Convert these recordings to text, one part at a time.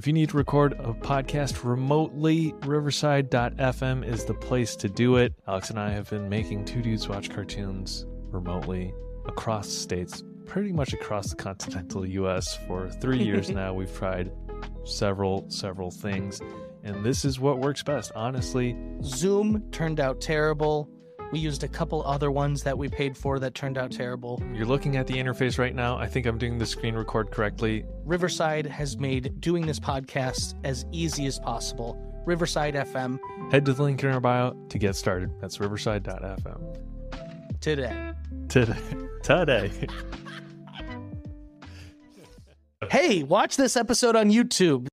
If you need to record a podcast remotely, Riverside.fm is the place to do it. Alex and I have been making Two Dudes Watch Cartoons remotely across states, pretty much across the continental US for three years now. We've tried several, several things, and this is what works best, honestly. Zoom turned out terrible. We used a couple other ones that we paid for that turned out terrible. You're looking at the interface right now. I think I'm doing the screen record correctly. Riverside has made doing this podcast as easy as possible. Riverside FM Head to the link in our bio to get started. That's riverside.fm. today. Today. Today. Hey, watch this episode on YouTube.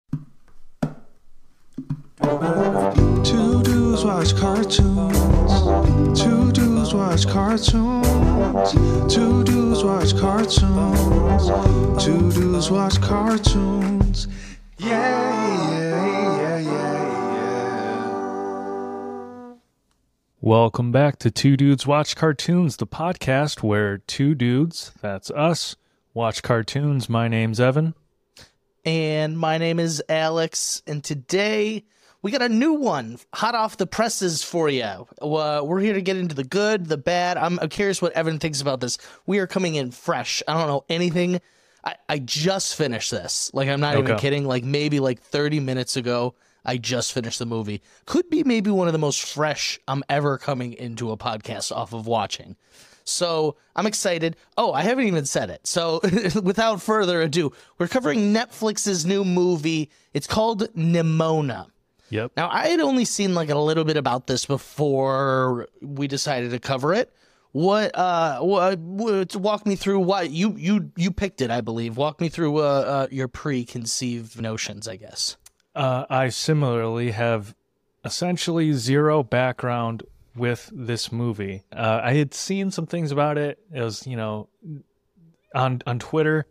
Two dudes watch cartoons. Two dudes watch cartoons. Two dudes watch cartoons. Two dudes watch cartoons. Yeah, yeah, yeah, yeah, yeah. Welcome back to Two Dudes Watch Cartoons, the podcast where two dudes, that's us, watch cartoons. My name's Evan. And my name is Alex. And today we got a new one hot off the presses for you. Uh, we're here to get into the good, the bad. I'm, I'm curious what Evan thinks about this. We are coming in fresh. I don't know anything. I, I just finished this. Like, I'm not even kidding. Like, maybe like 30 minutes ago, I just finished the movie. Could be maybe one of the most fresh I'm ever coming into a podcast off of watching. So I'm excited. Oh, I haven't even said it. So without further ado, we're covering Netflix's new movie. It's called Nimona. Yep. Now, I had only seen like a little bit about this before we decided to cover it. What uh what, walk me through why you you you picked it, I believe. Walk me through uh, uh your preconceived notions, I guess. Uh, I similarly have essentially zero background with this movie. Uh, I had seen some things about it. It was, you know, on on Twitter.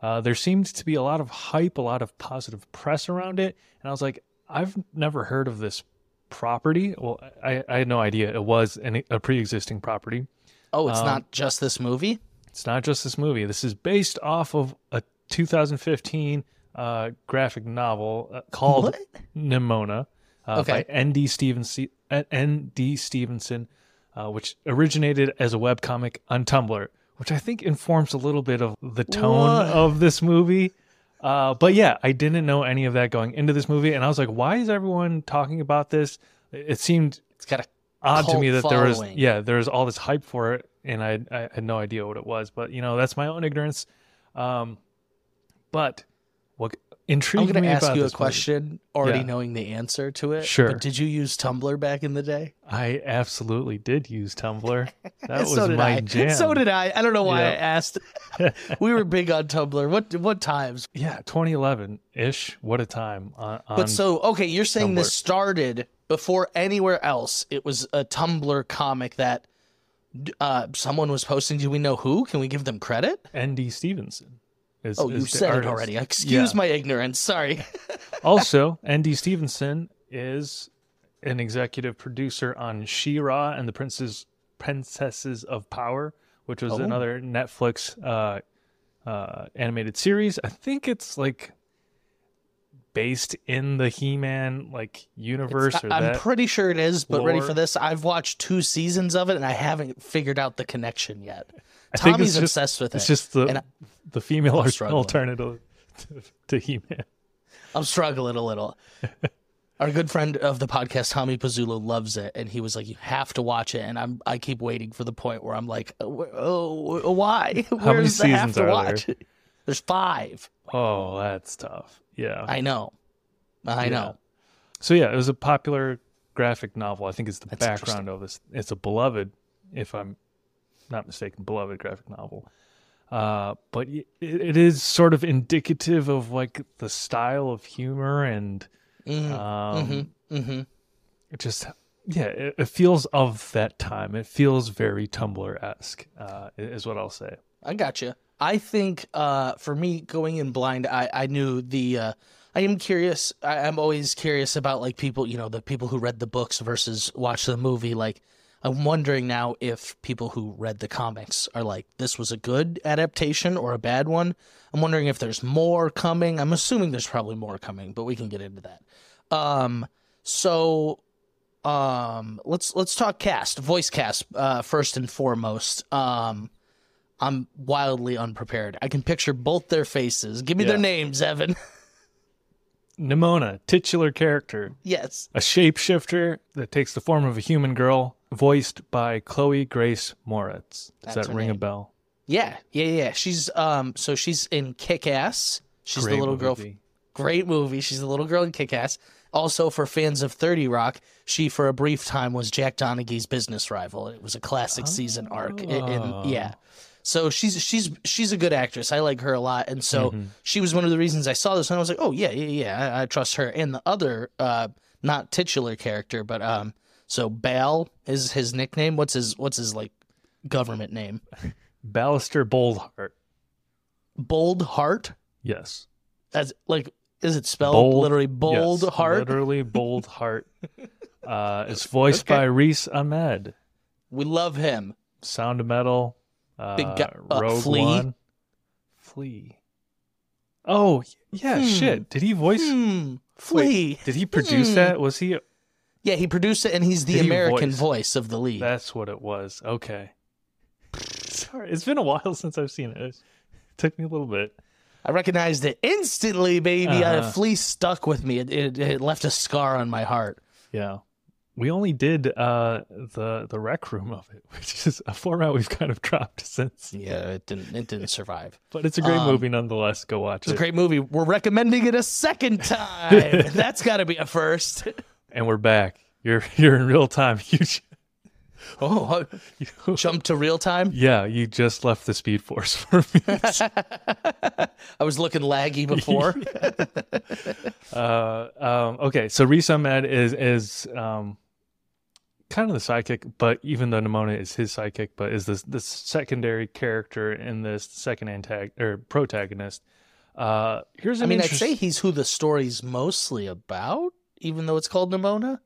Uh, there seemed to be a lot of hype, a lot of positive press around it, and I was like, I've never heard of this property. Well, I, I had no idea it was an, a pre-existing property. Oh, Um, it's not just this movie? It's not just this movie. This is based off of a 2015 uh, graphic novel uh, called What? Nimona uh, Okay. by N.D. Stevenson, uh, N.D. Stevenson uh, which originated as a webcomic on Tumblr, which I think informs a little bit of the tone What? of this movie. Uh, but yeah, I didn't know any of that going into this movie, and I was like, why is everyone talking about this? It seemed It's got a odd to me that there was yeah there was all this hype for it and I, I had no idea what it was but you know that's my own ignorance um but what I'm intrigued going me to ask you a this movie- question already Yeah. knowing the answer to it. Sure. But did you use Tumblr back in the day? I absolutely did use Tumblr that was so did my I. jam So did I. I don't know why I asked. we were big on Tumblr. What what times? yeah 2011 ish what a time on, on But so okay, you're saying this started before anywhere else. It was a Tumblr comic that uh, someone was posting. Do we know who? Can we give them credit? nd stevenson is, Oh, you is said it already. Excuse Yeah. my ignorance. Sorry. also, N.D. Stevenson is an executive producer on She-Ra and the Princes Princesses of Power, which was Oh. another Netflix uh, uh, animated series. I think it's like based in the He-Man like universe I'm pretty sure it is, but ready for this? I've watched two seasons of it and I haven't figured out the connection yet. I think Tommy's it's just- obsessed with it. it's just the I- the female I'm al- struggling. alternative to, to He-Man. I'm struggling a little. Our good friend of the podcast, Tommy Pizzullo, loves it, and he was like, "You have to watch it." And I'm, I keep waiting for the point where I'm like, "Oh, oh why? many Where's the have seasons to are watch?" There's five. Oh, that's tough. Yeah. I know. I Yeah. know. So yeah, it was a popular graphic novel. I think it's the That's background of this. It's a beloved, if I'm not mistaken, beloved graphic novel. Uh, but it, it is sort of indicative of like the style of humor and Mhm. um, Mm-hmm. it just yeah, it, it feels of that time. It feels very Tumblr esque, uh, is what I'll say. I got you. I think uh, for me, going in blind, I, I knew the. Uh, I am curious. I, I'm always curious about like people, you know, the people who read the books versus watch the movie. Like, I'm wondering now if people who read the comics are like, this was a good adaptation or a bad one. I'm wondering if there's more coming. I'm assuming there's probably more coming, but we can get into that. Um, so um let's let's talk cast voice cast uh first and foremost. Um i'm wildly unprepared. I can picture both their faces. Give me their names evan. Nimona, titular character, yes. A shapeshifter that takes the form of a human girl, voiced by Chloe Grace Moretz. Does That's that ring a bell? yeah yeah yeah she's um so she's in kick-ass. She's Great the little girl movie. great movie. She's the little girl in kick-ass. Also for fans of 30 rock she for a brief time was jack donaghy's business rival. It was a classic season arc. In, in yeah. So she's she's she's a good actress. I like her a lot. And so she was one of the reasons i saw this and i was like oh yeah yeah yeah. I, I trust her. And the other uh not titular character but um so bal is his nickname what's his what's his like government name Ballister Boldheart. bold heart Yes. as like is it spelled Bold, literally bold yes, heart Literally bold heart. Uh, it's voiced Okay. by Riz Ahmed. we love him Sound Metal. Uh, Big guy- uh, Rogue Flee? One. Flee. Oh yeah, Hmm. shit. Did he voice? Hmm. Wait, did he produce Hmm. that? Was he? Yeah, he produced it, and he's the Did he American voice? voice of the lead. That's what it was. Okay. Sorry, it's been a while since I've seen it. It took me a little bit. I recognized it instantly, baby. Uh, Uh-huh. Flee stuck with me. It, it, it left a scar on my heart. Yeah. We only did uh, the the rec room of it, which is a format we've kind of dropped since. Yeah, it didn't. It didn't survive. But it's a great Um, movie nonetheless. Go watch It's a great movie. We're recommending it a second time. That's got to be a first. And we're back. You're you're in real time. You, Oh, you jump to real time. yeah, you just left the Speed Force for me. I was looking laggy before. uh, um, okay, so Riz Ahmed is is um, kind of the sidekick, but even though Nimona is his sidekick, but is this the secondary character in this second antag- or protagonist. Uh, here's I mean, I'd say he's who the story's mostly about, even though it's called Nimona.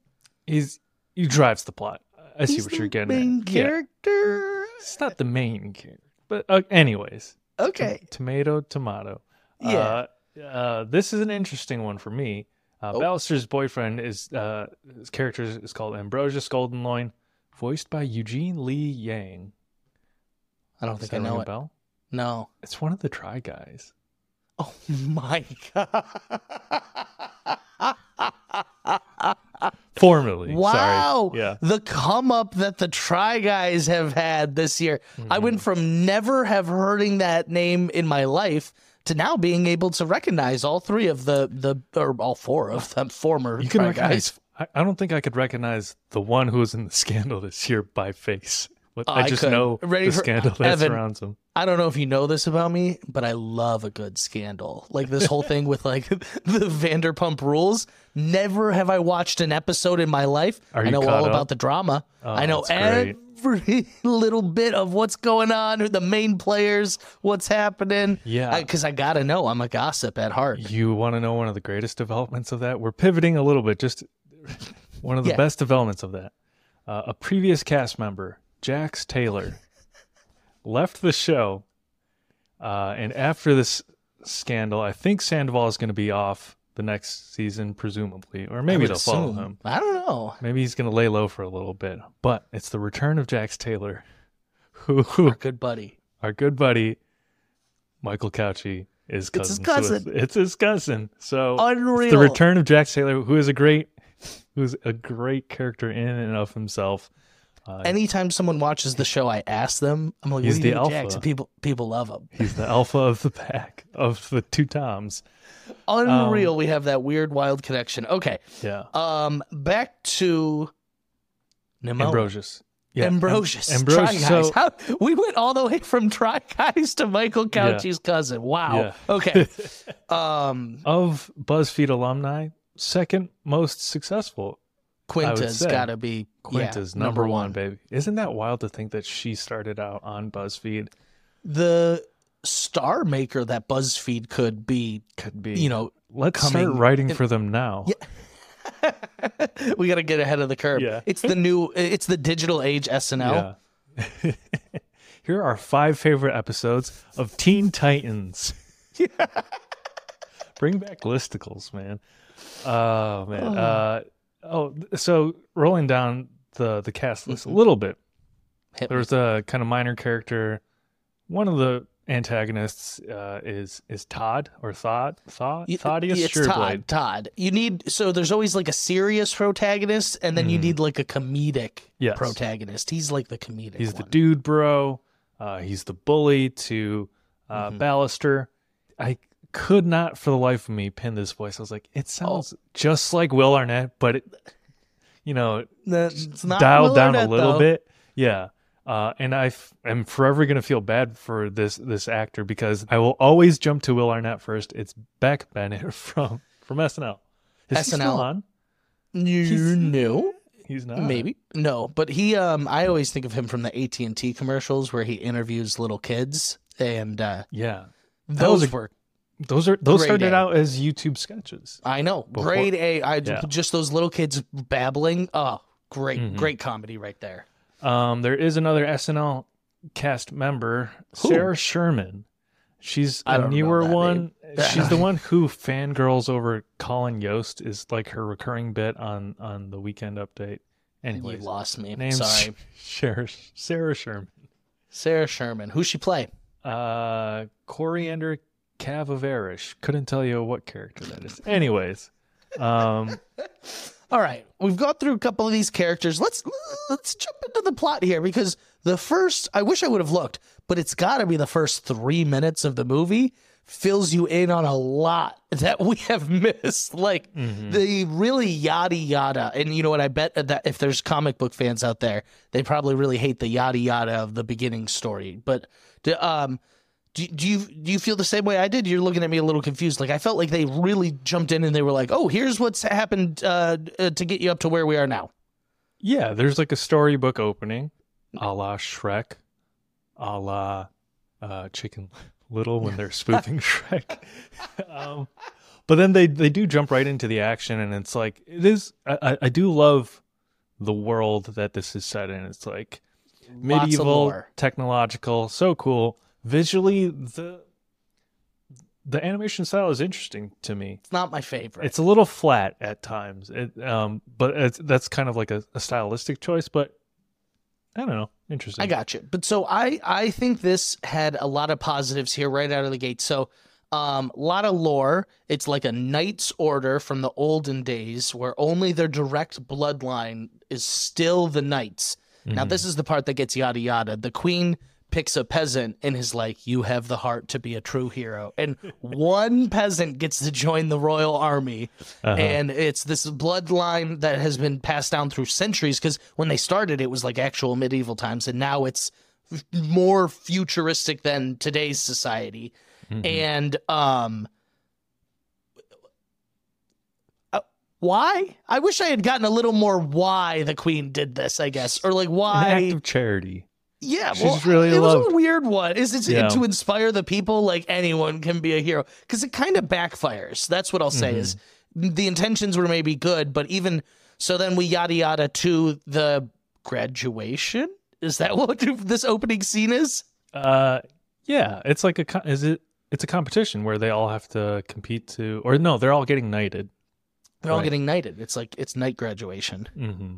he's he drives the plot. I see He's what the you're getting main at. Yeah, character. it's not the main character, but uh, anyways, Okay. tomato, tomato. Yeah. Uh, uh, this is an interesting one for me. Uh, Oh. Ballister's boyfriend is uh, his character is called Ambrosius Goldenloin, voiced by Eugene Lee Yang. I don't Does think I know it. bell? No. It's one of the Try Guys. Oh my god. Formerly, Wow. sorry. Yeah, The come up that the Try Guys have had this year. I went from never have hearding that name in my life to now being able to recognize all three of the the or all four of the former you can Try recognize. Guys. I, I don't think I could recognize the one who was in the scandal this year by face. I I just could. know Ready the for- scandal that Evan, surrounds him. I don't know if you know this about me, but I love a good scandal. Like this whole thing with like the Vanderpump Rules. Never have I watched an episode in my life. Are I know all up? about the drama. Oh, I know every little bit of what's going on, who the main players, what's happening. Yeah. because I, gotta know. I'm a gossip at heart. You want to know one of the greatest developments of that? We're pivoting a little bit. Just one of the Yeah. best developments of that. Uh, a previous cast member, Jax Taylor, left the show, uh, and after this scandal, I think Sandoval is going to be off the next season, presumably, or maybe they'll follow assume. him. I don't know. Maybe he's going to lay low for a little bit. But it's the return of Jax Taylor, who, Our good buddy. our good buddy Michael Couchy is cousin. It's his cousins with- cousin. It's his cousin. So Unreal. it's the return of Jax Taylor, who is a great, who's a great character in and of himself. Uh, Anytime someone watches the show, I ask them. I'm like, He's "What do you the think Jax?" alpha. People people love him. he's the alpha of the pack of the two Toms. Unreal. we have that weird, wild connection. Okay. Yeah, Um, back to Nimona. Ambrosius. Yeah, Ambrosius. Am- Try Ambrosius. Guys. So How, we went all the way from Try Guys to Michael Couchy's cousin. Wow. Yeah. Okay. um, of BuzzFeed alumni, second most successful. Quinta's got to be Quinta's yeah, number, one, baby. Isn't that wild to think that she started out on BuzzFeed? The star maker that BuzzFeed could be, Could be. you know, let's coming start writing in- for them now. we got to get ahead of the curve. Yeah. It's the new. It's the digital age SNL. Yeah. Here are five favorite episodes of Teen Titans. Bring back listicles, man. Oh man. Uh, oh, so rolling down the the cast list a little bit. Hit me. There's a kind of minor character. One of the antagonists uh, is is Todd or Thought Thought Y- Thaddeus it's Sureblade. Todd. Todd. You need so there's always like a serious protagonist, and then you need like a comedic Mm-hmm. Yes. protagonist. He's like the comedic. He's the dude bro. Uh, he's the bully to uh, Mm-hmm. Ballister. I could not for the life of me pin this voice. I was like, it sounds Oh. just like Will Arnett, but it, you know, it's not dialed Will down Arnett, a little though. bit. Yeah. Uh, and I f- am forever gonna feel bad for this this actor because I will always jump to Will Arnett first. It's Beck Bennett from from SNL. Is he still SNL? on? You knew? He's not. Maybe no, but he. Um, I always think of him from the AT and T commercials where he interviews little kids, and uh, Yeah. those were Those are those Grade started A. out as YouTube sketches. I know Before- grade A. I Yeah. just those little kids babbling. Oh, great, Mm-hmm. great comedy right there. Um, there is another SNL cast member, Who? Sarah Sherman. She's a newer one. She's the one who fangirls over Colin Jost is like her recurring bit on on the weekend update. And you lost me. name's Sorry, Sarah, Sarah Sherman. Sarah Sherman. Who's she play? Uh, Coriander Cavavarish. Couldn't tell you what character that is. Anyways, um, All right, we've got through a couple of these characters. Let's let's jump into the plot here because the first I wish I would have looked, but it's got to be the first 3 minutes of the movie fills you in on a lot that we have missed. Like the really yada yada. And you know what I bet that if there's comic book fans out there, they probably really hate the yada yada of the beginning story. But um do, do you do you feel the same way I did? You're looking at me a little confused. Like I felt like they really jumped in and they were like, "Oh, here's what's happened uh, uh, to get you up to where we are now." yeah, there's like a storybook opening, a la Shrek, a la uh, Chicken Little when they're spoofing Shrek. um, but then they they do jump right into the action, and it's like it is. I, I- I do love the world that this is set in. It's like medieval, technological, so cool. Visually, the the animation style is interesting to me. It's not my favorite. It's a little flat at times, it, um, but it's, that's kind of like a, a stylistic choice. But I don't know, interesting. I got you. But so I I think this had a lot of positives here right out of the gate. So um a lot of lore. It's like a knight's order from the olden days where only their direct bloodline is still the knights. Now this is the part that gets yada yada. The queen picks a peasant and is like, "You have the heart to be a true hero." And one peasant gets to join the royal army, and it's this bloodline that has been passed down through centuries. Because when they started, it was like actual medieval times, and now it's more futuristic than today's society. And um, uh, why? I wish I had gotten a little more why the queen did this. I guess, or like An why act of charity. Yeah, She's well, really it was a weird one. Is it Yeah. to inspire the people? Like anyone can be a hero because it kind of backfires. That's what I'll say. Mm-hmm. Is the intentions were maybe good, but even so, then we yada yada to the graduation. Is that what this opening scene is? Uh, yeah, it's like a is it? It's a competition where they all have to compete to, or no, they're all getting knighted. They're all getting knighted. It's like it's night graduation. hmm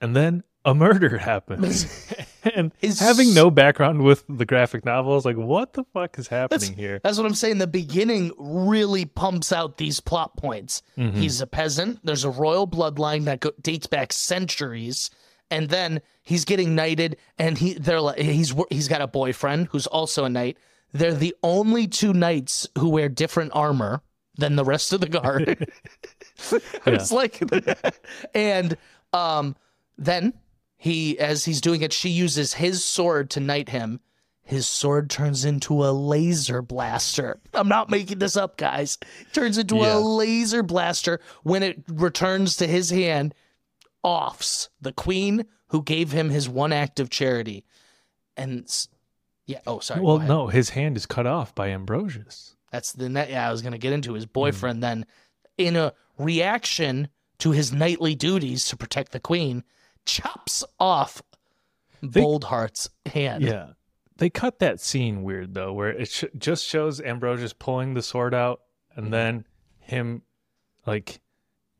And then a murder happens, and Is- having no background with the graphic novel is like, what the fuck is happening here? That's what I'm saying. The beginning really pumps out these plot points. Mm-hmm. He's a peasant. There's a royal bloodline that go- dates back centuries, and then he's getting knighted, and he they're like he's he's got a boyfriend who's also a knight. They're the only two knights who wear different armor than the rest of the guard. it's like, and um, then he, as he's doing it, she uses his sword to knight him. His sword turns into a laser blaster. I'm not making this up, guys. Turns into Yeah. a laser blaster when it returns to his hand. Offs the queen who gave him his one act of charity, and yeah. Oh, sorry. well, no, his hand is cut off by Ambrosius. That's the net. Yeah, I was going to get into his hmm. boyfriend then. In a reaction to his nightly duties to protect the queen, chops off Boldheart's hand. Yeah. They cut that scene weird though, where it sh- just shows Ambrosius pulling the sword out and mm-hmm. then him like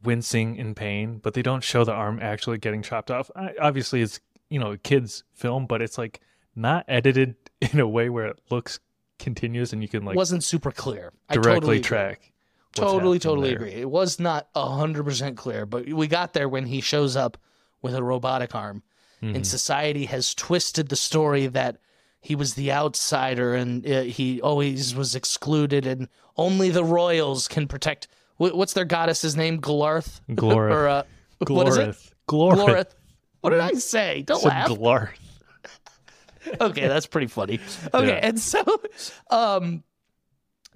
wincing in pain, but they don't show the arm actually getting chopped off. I, obviously, it's you know a kids film, but it's like not edited in a way where it looks continuous and you can like wasn't super clear. I directly totally track. Totally, totally there. agree. It was not hundred percent clear, but we got there when he shows up with a robotic arm, Mm-hmm. and society has twisted the story that he was the outsider and uh, he always was excluded, and only the royals can protect. wh- What's their goddess's name? Glarth. Gloreth. or uh, what is it? Gloreth. Gloreth. Gloreth. What did I say? Don't Said laugh. Glarth. okay, that's pretty funny. Okay, Yeah. and so um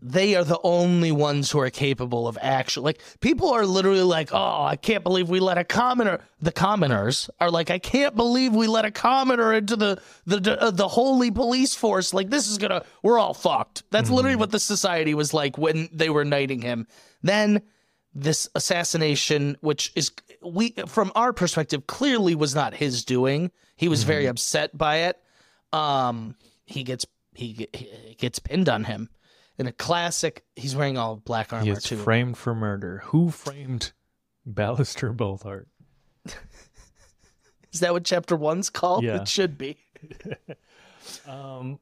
they are the only ones who are capable of actually like people are literally like, "Oh, I can't believe we let a commoner." The commoners are like, "I can't believe we let a commoner into the the uh, the holy police force. Like this is going to we're all fucked." That's literally what the society was like when they were knighting him. Then this assassination which is we from our perspective clearly was not his doing. He was very upset by it um he gets he, he gets pinned on him in a classic he's wearing all black He armor is too framed for murder. Who framed Ballister Boldheart? is that what chapter one's called Yeah. it should be Um,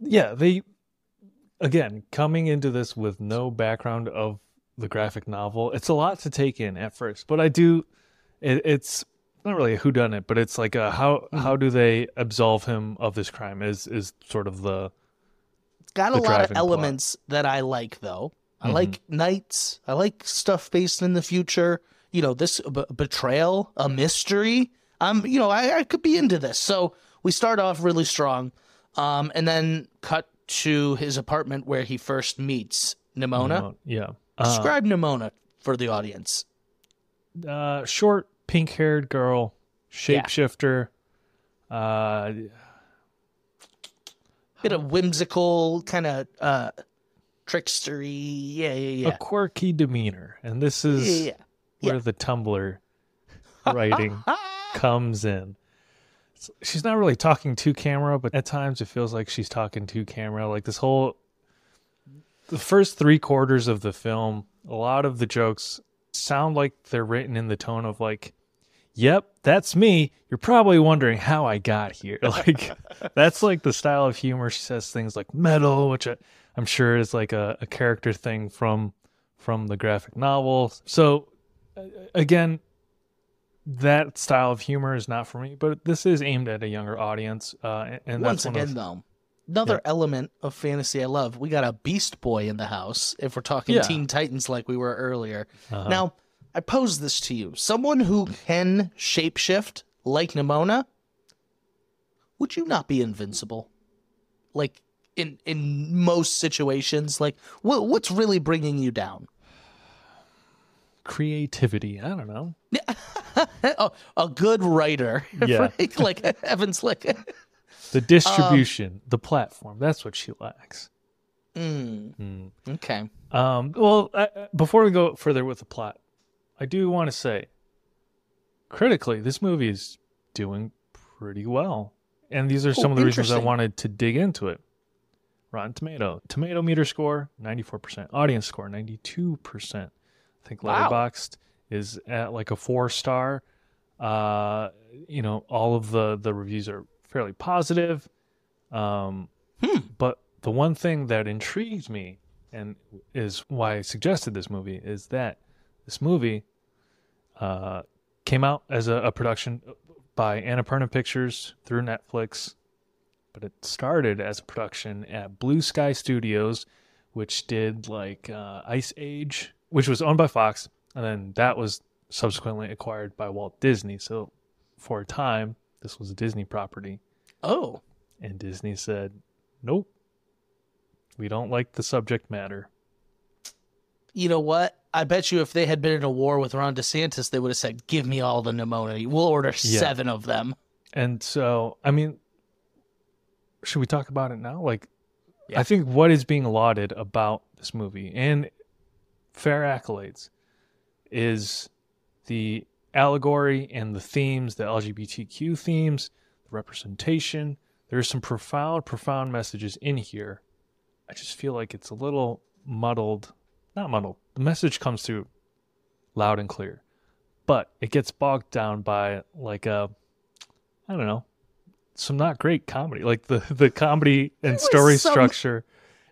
yeah, they again coming into this with no background of the graphic novel. It's a lot to take in at first, but I do. It, it's not really a whodunit, but it's like a how Mm-hmm. how do they absolve him of this crime? Is is sort of the got a lot of driving plot. elements that i like though i Mhm. like knights i like stuff based in the future you know this b- betrayal a mystery um you know I, I could be into this so we start off really strong um and then cut to his apartment where he first meets nimona yeah uh, describe nimona for the audience uh, short pink haired girl Yeah. shapeshifter. Uh, bit of whimsical kind of uh trickstery yeah yeah yeah. a quirky demeanor, and this is yeah, yeah. where the Tumblr writing comes in. She's not really talking to camera, but at times it feels like she's talking to camera. Like this whole, the first three quarters of the film, a lot of the jokes sound like they're written in the tone of like, "Yep, that's me. You're probably wondering how I got here." Like that's like the style of humor. She says things like "metal," which I, I'm sure is like a, a character thing from from the graphic novel. So again, that style of humor is not for me, but this is aimed at a younger audience. Uh, and- once again of, though another element of fantasy i love we got a beast boy in the house if we're talking Yeah. teen titans like we were earlier uh, now i pose this to you someone who can shapeshift like nimona would you not be invincible like in in most situations like what, what's really bringing you down creativity. I don't know. oh, a good writer, Yeah. right? like Evan Slick. The distribution, the platform. That's what she lacks. Mm, Mm. okay. Um, well, I- before we go further with the plot, I do want to say, critically, this movie is doing pretty well, and these are some Oh, of the reasons I wanted to dig into it. Rotten Tomato, tomato meter score ninety four percent, audience score ninety two percent. I think Wow. Letterboxd is at like a four star. Uh, you know, all of the the reviews are fairly positive. Um, Hmm. but the one thing that intrigues me and is why I suggested this movie is that this movie uh, came out as a, a production by Annapurna Pictures through Netflix, but it started as a production at Blue Sky Studios, which did like uh, Ice Age, which was owned by Fox, and then that was subsequently acquired by Walt Disney. So for a time, this was a Disney property, Oh, and Disney said, "Nope, we don't like the subject matter." you know what? I bet you if they had been in a war with Ron DeSantis, they would have said, "Give me all the Nimona. We'll order Yeah. seven of them." And so, I mean, should we talk about it now? Like, Yeah. I think what is being lauded about this movie and fair accolades is the allegory and the themes, the LGBTQ themes, the representation. There's some profound, profound messages in here. I just feel like it's a little muddled. Not muddled. The message comes through loud and clear, but it gets bogged down by like a, I don't know, some not great comedy. Like the the comedy and story some- structure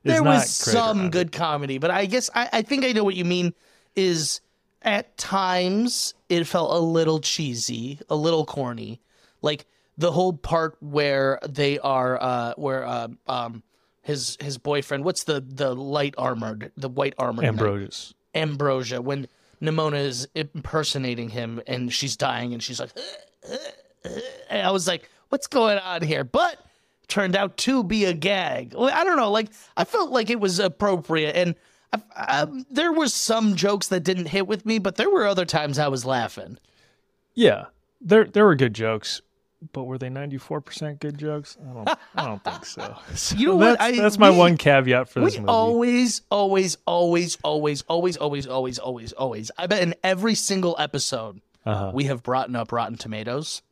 is there not was great some around it. good comedy, but I guess I, I think I know what you mean. Is at times it felt a little cheesy, a little corny, like the whole part where they are, uh, where uh, um, his his boyfriend, what's the the light armored, the white armored knight? Ambrosius. Ambrosia when Nimona is impersonating him and she's dying and she's like, and I was like, what's going on here? But turned out to be a gag. I don't know. Like I felt like it was appropriate and. I, um, there was some jokes that didn't hit with me, but there were other times I was laughing. Yeah, there there were good jokes, but were they ninety four percent good jokes? I don't I don't think so. So You know what? That's, I- that's my we- one caveat for this We movie. always, always, always, always, always, always, always, always, always. I bet in every single episode Uh-huh. we have brought up Rotten Tomatoes.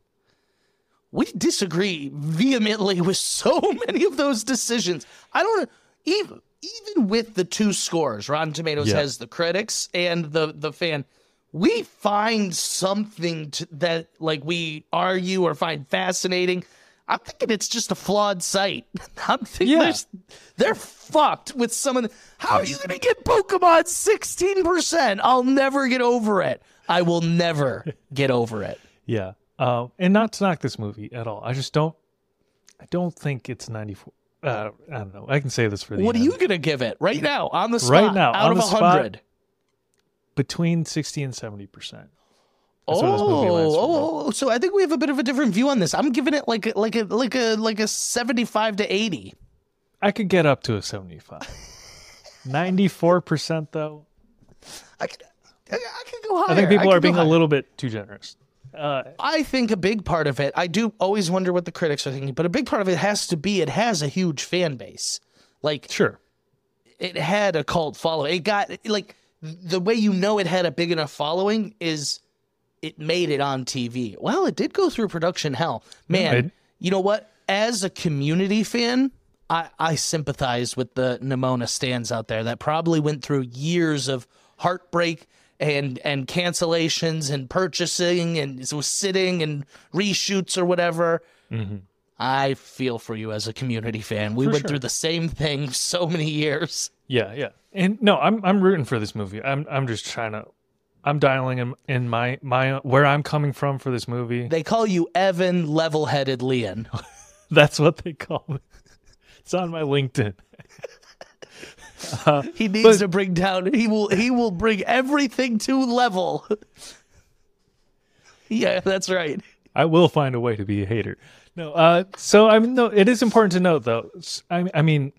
We disagree vehemently with so many of those decisions. I don't even even with the two scores, Rotten Tomatoes Yeah. has the critics and the the fan. We find something to, that like we argue or find fascinating. I'm thinking it's just a flawed site. I'm thinking Yeah. they're fucked with some of the. How are you going to get Pokemon 16%? I'll never get over it. I will never get over it. Yeah, um, and not to knock this movie at all. I just don't. I don't think it's ninety four. Uh, I don't know. I can say this for the What are you going to give it right now on the spot? Right now, out of the spot, 100. Between sixty and seventy percent. Oh, That's where this movie lands for me. oh, oh, so I think we have a bit of a different view on this. I'm giving it like a, like a like a like a 75 to 80. I could get up to a seventy five. Ninety four percent though. I could I, I could go higher. I think people could are being a little bit too generous. Uh, I think a big part of it, I do always wonder what the critics are thinking, but a big part of it has to be it has a huge fan base. Like sure. it had a cult following. It got like the way you know it had a big enough following is it made it on TV. Well, it did go through production hell. Man, you know what? As a community fan, I, I sympathize with the Nimona stands out there that probably went through years of heartbreak and and cancellations and purchasing and was sitting and reshoots or whatever. Mm-hmm. I feel for you as a community fan. We For went sure. through the same thing so many years. Yeah, yeah. And no, I'm I'm rooting for this movie. I'm I'm just trying to I'm dialing in, in my my where I'm coming from for this movie. They call you Evan Level-Headed Leon. That's what they call me. It's on my LinkedIn. He needs But- to bring down. He will. He will bring everything to level. yeah, that's right. I will find a way to be a hater. No, uh, so I mean, no, it is important to note though. I. I mean,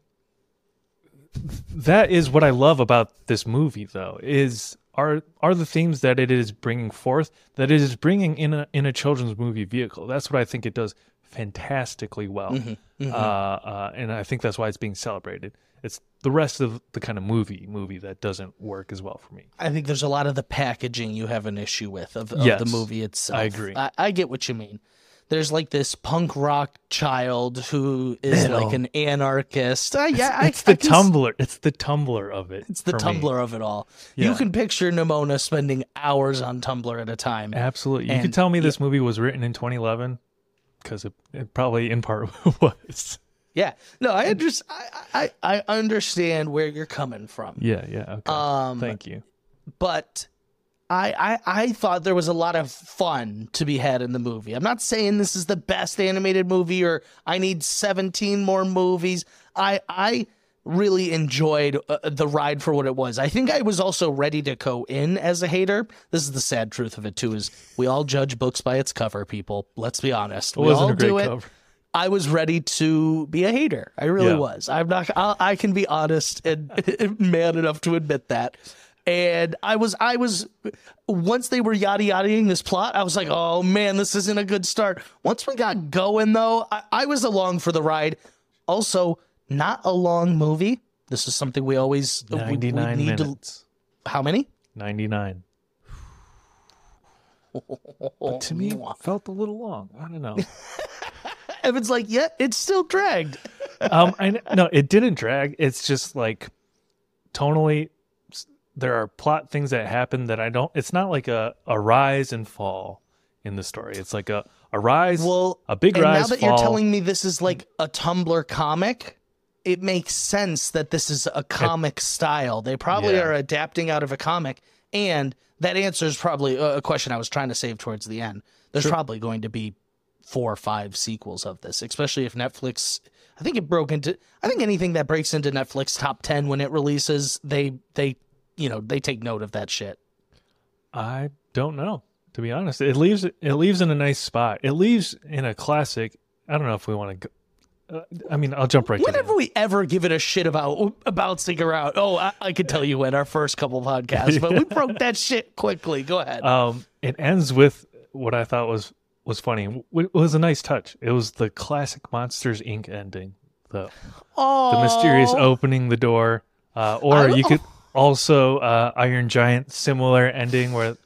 that is what I love about this movie, though, is are are the themes that it is bringing forth that it is bringing in a in a children's movie vehicle. That's what I think it does fantastically well, Uh, uh, and I think that's why it's being celebrated. It's the rest of the kind of movie movie that doesn't work as well for me. I think there's a lot of the packaging you have an issue with of, of the movie itself. I agree. I, I get what you mean. There's like this punk rock child who is like an anarchist. Uh, yeah, I- it's the I can. It's the Tumblr of it. It's the for me. Tumblr of it all. You can picture Nimona spending hours on Tumblr at a time. Absolutely. You And- could tell me this movie was written in 2011 because it, it probably in part was. Yeah. No, I understand. I, I, I understand where you're coming from. Yeah, yeah. Okay. Um, Thank you. but I, I I thought there was a lot of fun to be had in the movie. I'm not saying this is the best animated movie or I need 17 more movies. I I really enjoyed uh, the ride for what it was. I think I was also ready to go in as a hater. This is the sad truth of it too is we all judge books by its cover, people. Let's be honest. It we wasn't all a great do it. cover. I was ready to be a hater. I really Yeah. was. I'm not. I, I can be honest and man enough to admit that. And I was. I was. Once they were yada yadaing this plot, I was like, "Oh man, this isn't a good start." Once we got going, though, I, I was along for the ride. Also, not a long movie. This is something we always we- we 99 need minutes. to. How many? 99. But to me, it felt a little long. I don't know. Evan's like, yeah, it's still dragged. um, I no, it didn't drag. It's just like tonally, there are plot things that happen that I don't. It's not like a a rise and fall in the story. It's like a a rise, Well, a big rise and rise. now that fall. you're telling me this is like a Tumblr comic, it makes sense that this is a comic style. They probably Yeah. are adapting out of a comic, and that answers probably a a question I was trying to save towards the end. There's probably going to be four or five sequels of this, especially if Netflix. I think it broke into. I think anything that breaks into Netflix top ten when it releases, they they you know they take note of that shit. I don't know. To be honest, it leaves it leaves in a nice spot. It leaves in a classic. I don't know if we want to. go uh, I mean, I'll jump right Whenever we ever give it a shit about about Cigar Out, oh, I, I could tell you when our first couple podcasts, but we broke that shit quickly. Go ahead. Um, it ends with what I thought was was funny. It was a nice touch. It was the classic Monsters Inc. ending. The oh, the mysterious opening the door, uh, or I- you could also uh, Iron Giant similar ending where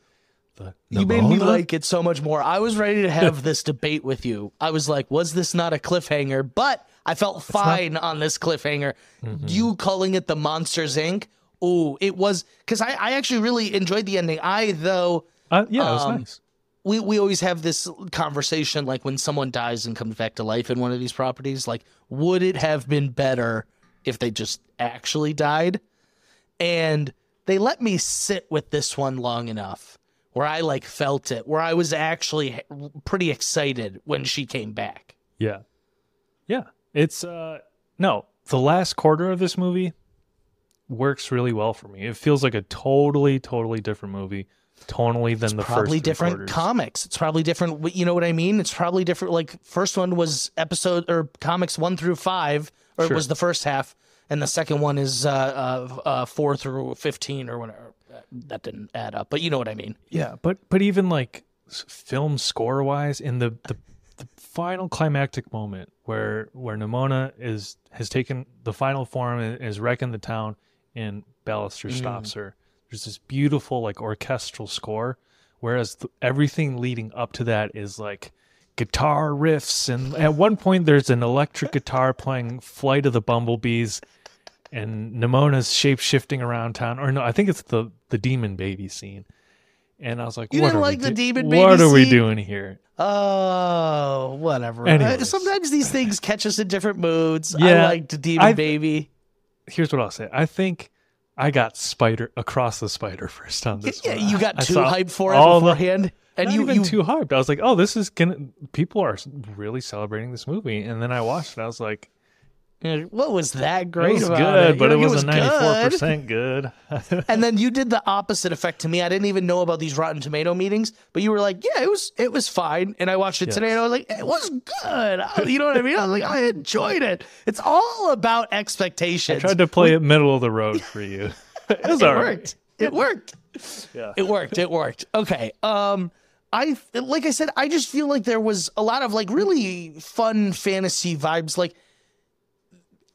the You made me like it so much more. I was ready to have this debate with you. I was like, was this not a cliffhanger? But I felt fine on this cliffhanger. Mm-hmm. You calling it the Monsters Inc. Oh, it was because I, I actually really enjoyed the ending. I though Uh, yeah, it was um, nice. we, we always have this conversation like when someone dies and comes back to life in one of these properties like would it have been better if they just actually died and they let me sit with this one long enough where i like felt it where i was actually pretty excited when she came back Yeah, yeah. It's uh no. The last quarter of this movie works really well for me. It feels like a totally, totally different movie, tonally than the first. probably different quarters. comics it's probably different you know what i mean it's probably different like first one was episode or comics one through five or it was the first half and the second one is uh, uh, uh, four through 15 or whatever that didn't add up but you know what i mean Yeah, but but even like film score wise, in the, the the final climactic moment where where Nimona is has taken the final form and is wrecking the town, and Ballister stops her. There's this beautiful like orchestral score, whereas th- everything leading up to that is like guitar riffs, and at one point there's an electric guitar playing "Flight of the Bumblebees." And Nimona's shape shifting around town, or no, I think it's the the demon baby scene. And I was like, You what didn't are like we the demon What baby are we doing here? oh whatever Anyways. Uh, sometimes these things catch us in different moods i Yeah, liked demon I've- baby Here's what I'll say. I think I got Spider across the Spider-Verse on this. yeah, one. you got I too hyped for it all the- beforehand and you, even you too hyped. I was like, oh, this is gonna. People are really celebrating this movie, and then I watched it. I was like, what was that great? it was about good, it but it was a ninety-four percent good. And then you did the opposite effect to me. I didn't even know about these Rotten Tomato meetings, but you were like, "Yeah, it was it was fine." And I watched it today, and I was like, "It was good." You know what I mean? I was like, "I enjoyed it." It's all about expectations. I tried to play it middle of the road for you. it was it all right. worked. It worked. Yeah. It worked. It worked. Okay. Um, I like I said, I just feel like there was a lot of like really fun fantasy vibes. Like,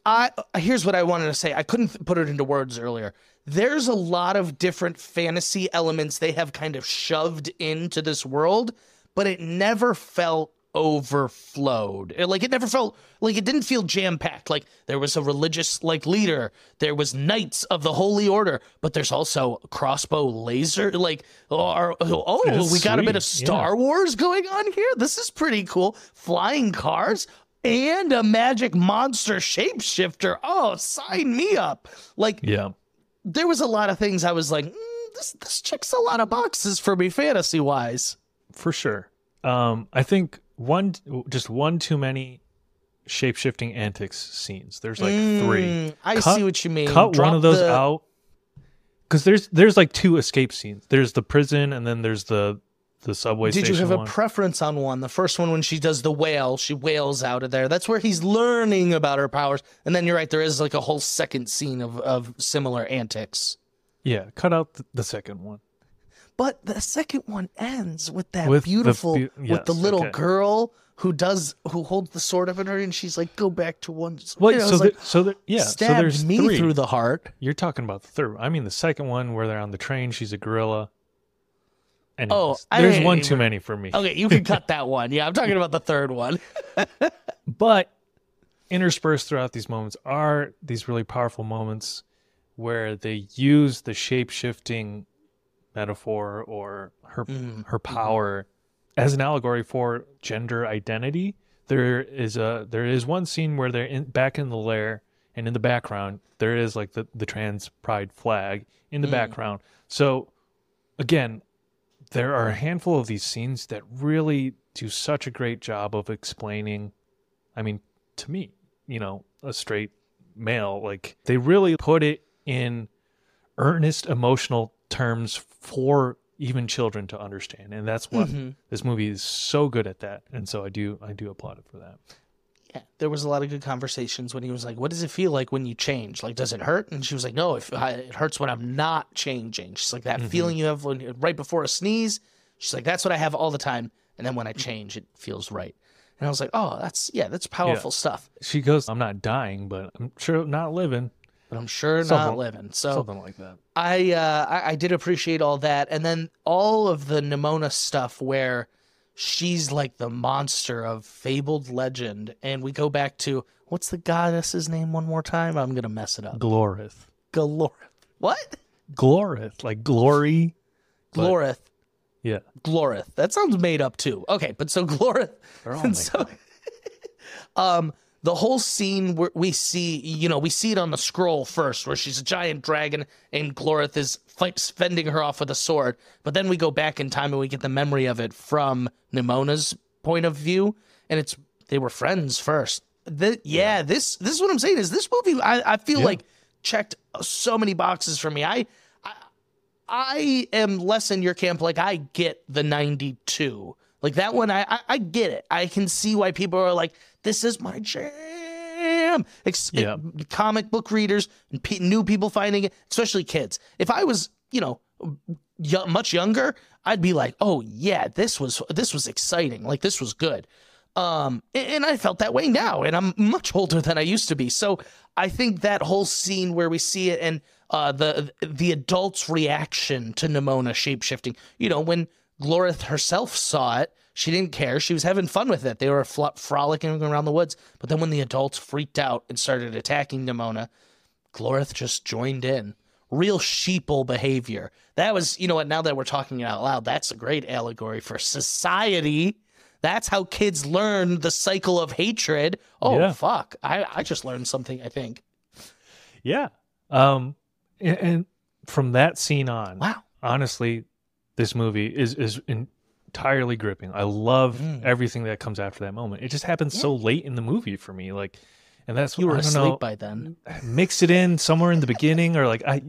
I here's what I wanted to say. I couldn't put it into words earlier. There's a lot of different fantasy elements they have kind of shoved into this world, but it never felt overflowed. Like it never felt like it didn't feel jam packed. Like there was a religious like leader, there was knights of the holy order, but there's also crossbow laser. Like or, oh, we got a bit of sweet, Star Wars going on here. This is pretty cool. Flying cars and a magic monster shapeshifter. Oh, sign me up! Like Yeah. there was a lot of things I was like, mm, this this checks a lot of boxes for me fantasy wise. for sure. Um, I think one, just one too many shapeshifting antics scenes. There's like three. Mm, I Cut- see what you mean. Cut Drop one of those the- out because there's there's like two escape scenes. There's the prison and then there's the the subway Did you have a preference on one? The first one when she does the whale, she wails out of there. That's where he's learning about her powers. And then you're right, there is like a whole second scene of, of similar antics. yeah, cut out the, the second one. But the second one ends with that With the beautiful beau- with the little okay. girl who does who holds the sword up in her and she's like, go back to one. Well, You know, so there, like, so there, yeah, so there's me three. through the heart. You're talking about the third. I mean, the second one where they're on the train. She's a gorilla, Anyways, Oh, there's one too many for me. Okay, you can cut that one. Yeah, I'm talking about the third one. But interspersed throughout these moments are these really powerful moments where they use the shape shifting metaphor or her Mm, her power as an allegory for gender identity. There is a there is one scene where they're in, back in the lair and in the background there is like the, the trans pride flag in the Mm. background. So again, there are a handful of these scenes that really do such a great job of explaining I mean, to me, you know, a straight male, like they really put it in earnest emotional terms for even children to understand. And that's what Mhm. this movie is so good at that. And so I do I do applaud it for that. Yeah, there was a lot of good conversations when he was like, "What does it feel like when you change? Like, does it hurt?" And she was like, "No, it, it hurts when I'm not changing." She's like, "That Mm-hmm. feeling you have when, right before a sneeze." She's like, "That's what I have all the time." And then when. I change, it feels right. And I was like, "Oh, that's yeah, that's powerful stuff." She goes, I'm not dying, but I'm sure not living. But I'm sure not living. So Something like that. I, uh, I I did appreciate all that, and then all of the Nimona stuff where she's like the monster of fabled legend, and we go back to what's the goddess's name one more time? I'm gonna mess it up. Gloreth. Gloreth. What? Gloreth. Like glory. But- Gloreth. Yeah. Gloreth. That sounds made up too. Okay, but so Gloreth. They're all and so, um, the whole scene where we see, you know, we see it on the scroll first, where she's a giant dragon and Gloreth is fending her off with a sword. But then we go back in time and we get the memory of it from Nimona's point of view, and it's they were friends first. The, yeah, this this is what I'm saying is this movie. I, I feel Yeah. like checked so many boxes for me. I I am less in your camp. Like I get the 92. Like that one, I, I I get it. I can see why people are like, this is my jam. Ex- Yeah. Comic book readers and pe- new people finding it, especially kids. If I was, you know, y- much younger, I'd be like, oh yeah, this was this was exciting. Like this was good. Um, a- and I felt that way now, and I'm much older than I used to be. So I think that whole scene where we see it and uh, the the adult's reaction to Nimona shapeshifting, you know, when Gloreth herself saw it, she didn't care. She was having fun with it. They were fl- frolicking around the woods. But then when the adults freaked out and started attacking Nimona, Gloreth just joined in. Real sheeple behavior. That was, you know what, now that we're talking it out loud, that's a great allegory for society. That's how kids learn the cycle of hatred. Oh, Yeah. fuck. I, I just learned something, I think. Yeah. Um and, and from that scene on, Wow. honestly, this movie is is entirely gripping. I love Mm. everything that comes after that moment. It just happens so late in the movie for me, like, and that's You were asleep know, by then. mix it in somewhere in the beginning or like I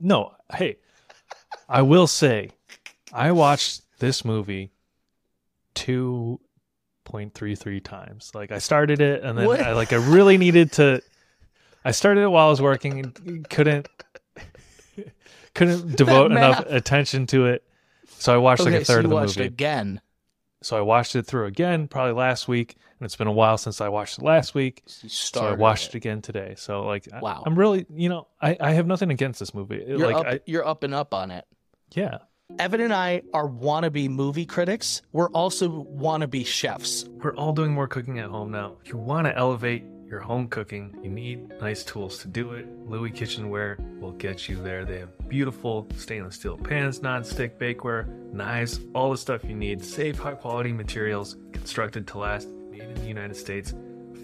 no, hey. I will say I watched this movie 2.33 times. Like I started it and then What? I like I really needed to I started it while I was working and couldn't couldn't devote enough attention to it. So I watched like Okay, a so third you of the watched movie. again. So I watched it through again probably last week and it's been a while since I watched it last week. You So I watched it again today. So like, Wow. I'm really, you know, I, I have nothing against this movie. You're like, up, I, you're up and up on it. yeah, Evan and I are wannabe movie critics. We're also wannabe chefs. we're all doing more cooking at home now. If you want to elevate your home cooking, you need nice tools to do it. Louis Kitchenware will get you there. They have beautiful stainless steel pans, non-stick bakeware, knives, all the stuff you need. Safe, high quality materials, constructed to last, made in the United States,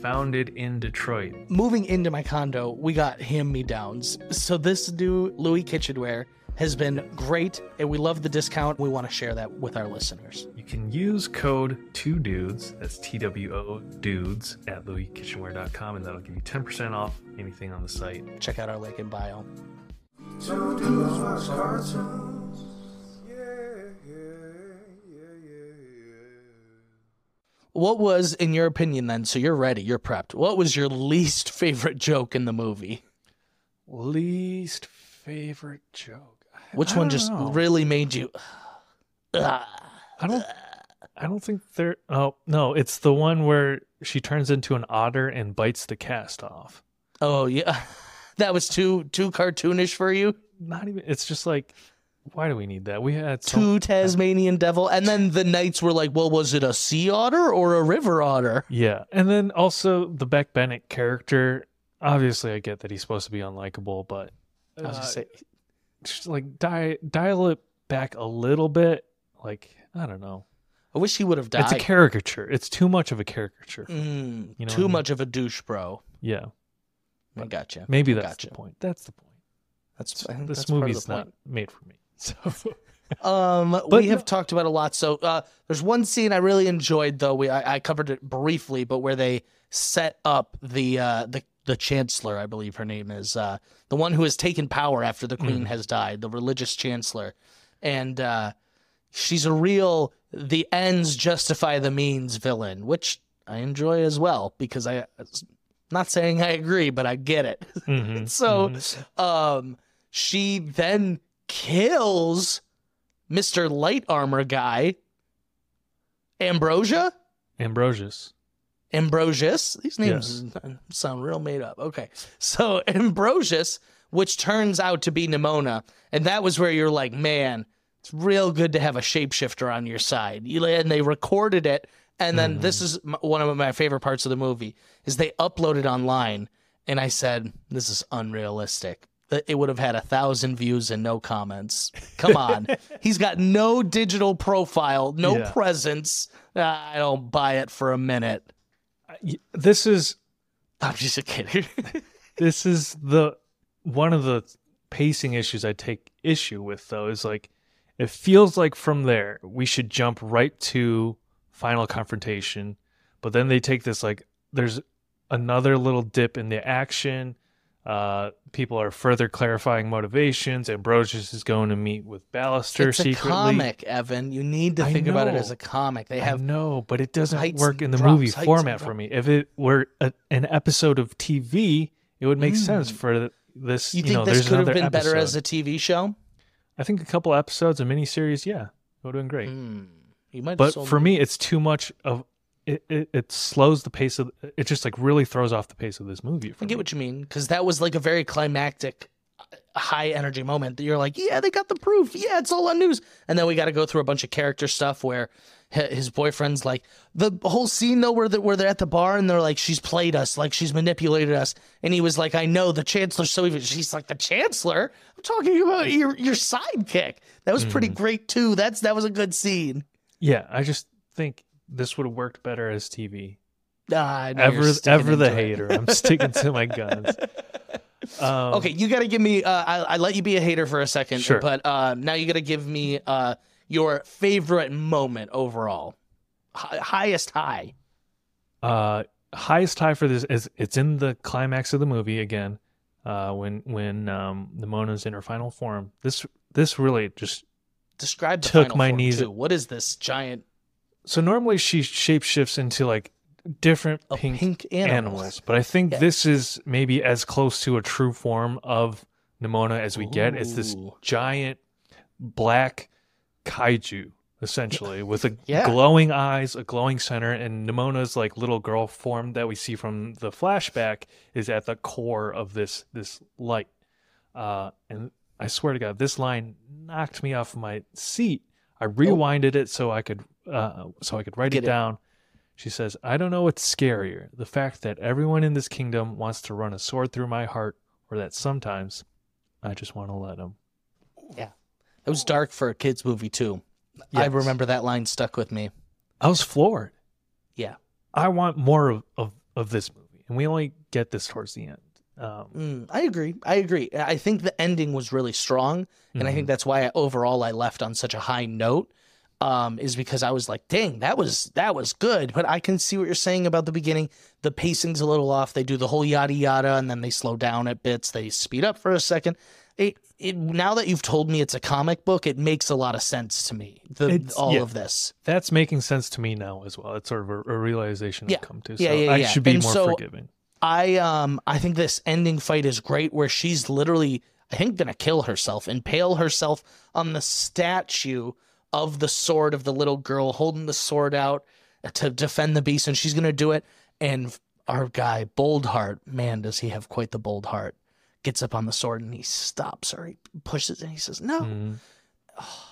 founded in Detroit. Moving into my condo, we got hand me downs. So this new Louis Kitchenware has been great, and we love the discount. We want to share that with our listeners. You can use code 2dudes, that's T W O dudes, at louiskitchenware.com, and that'll give you 10% off anything on the site. Check out our link in bio. Two dudes watch cartoons. Yeah, yeah, yeah, yeah, yeah. What was, in your opinion, then? So you're ready, you're prepped. What was your least favorite joke in the movie? Least favorite joke. Which one just know. really made you? I don't. I don't think there. Oh no, it's the one where she turns into an otter and bites the cast off. Oh yeah, that was too too cartoonish for you. Not even. It's just like why do we need that? We had so, two Tasmanian devil, and then the knights were like, "Well, was it a sea otter or a river otter?" yeah, and then also the Beck Bennett character. Obviously, I get that he's supposed to be unlikable, but I was uh, gonna say, just like di- dial it back a little bit. Like I don't know, I wish he would have died. it's a caricature. It's too much of a caricature. Mm, You know what I too mean? much of a douche, bro. Yeah, I gotcha. maybe that's gotcha. the point. That's the point. That's, I think This that's part of movie's the not point. made for me. So Um, But we no- have talked about a lot. So uh, there's one scene I really enjoyed, though. We I, I covered it briefly, but where they set up the uh, the the chancellor, I believe her name is uh, the one who has taken power after the queen has died, the religious chancellor, and uh, she's a real the ends justify the means villain, which I enjoy as well because I. Not saying I agree, but I get it. mhm, So, mhm. um, she then kills Mr. Light Armor guy, Ambrosia? Ambrosius. Ambrosius. These names sound real made up. Okay. So, Ambrosius, which turns out to be Nimona. And that was where you're like, man, it's real good to have a shapeshifter on your side. And they recorded it. And then this is one of my favorite parts of the movie is they uploaded online. And I said, this is unrealistic. It would have had a thousand views and no comments. Come on. He's got no digital profile, no Yeah. presence. Uh, I don't buy it for a minute. This is I'm just kidding. this is the one of the pacing issues I take issue with though is like it feels like from there we should jump right to final confrontation, but then they take this like there's another little dip in the action. Uh, people are further clarifying motivations. Ambrosius is going to meet with Ballister secretly. it's a comic, Evan. You need to I think about it as a comic. They have no, but it doesn't work in the drops, movie format for me. If it were a, an episode of TV, it would make sense Mm. for this. you You, think know, this could have been better as a TV show? I think a couple episodes, a miniseries, yeah, it would have been great. Hmm. You might But for me, it's too much of it, it. It slows the pace of. It just like really throws off the pace of this movie. I get me. what you mean because that was like a very climactic, uh, high energy moment that you're like, yeah, they got the proof. Yeah, it's all on news. And then we got to go through a bunch of character stuff where his boyfriend's like the whole scene though where they, where they're at the bar and they're like, she's played us, like she's manipulated us. And he was like, I know the chancellor's so evil. She's like, the chancellor? I'm talking about your your sidekick. That was pretty Mm. great too. That's that was a good scene. Yeah, I just think this would have worked better as TV. Ah, Ever, ever the it. hater. I'm sticking to my guns. Um, Okay, you got to give me. Uh, I, I let you be a hater for a second, Sure. but uh, now you got to give me uh, your favorite moment overall, Hi- highest high. Uh, highest high for this is it's in the climax of the movie again. Uh, when when um Nimona's in her final form. This this really just Describe the Took my knees- too. What is this giant so normally she shapeshifts into like different a pink, pink, animal? animals, but I think Yeah. this is maybe as close to a true form of Nimona as we get. It's this giant black kaiju essentially with a Yeah. glowing eyes, a glowing center, and Nimona's like little girl form that we see from the flashback is at the core of this this light. Uh, and I swear to God, this line knocked me off my seat. I rewinded it so I could uh, so I could write Get it it. down. She says, "I don't know what's scarier: the fact that everyone in this kingdom wants to run a sword through my heart, or that sometimes I just want to let them." Yeah, it was dark for a kids movie too. I remember that line stuck with me. I was floored. Yeah. I want more of, of, of this movie, and we only get this towards the end. Um, Mm, I agree. I agree. I think the ending was really strong, and I think that's why I, overall I left on such a high note. Um, is because I was like, dang, that was that was good. But I can see what you're saying about the beginning. The pacing's a little off. They do the whole yada yada, and then they slow down at bits. They speed up for a second. It, it now that you've told me it's a comic book, it makes a lot of sense to me. The all yeah. of this. that's making sense to me now as well. It's sort of a, a realization Yeah. I've come to. Yeah, so yeah, I yeah. should be And more so- forgiving. I um I think this ending fight is great where she's literally I think gonna kill herself, impale herself on the statue of the sword of the little girl holding the sword out to defend the beast, and she's gonna do it. And our guy, Boldheart, man, does he have quite the bold heart. Gets up on the sword and he stops her. He pushes and he says, No, Mhm. oh,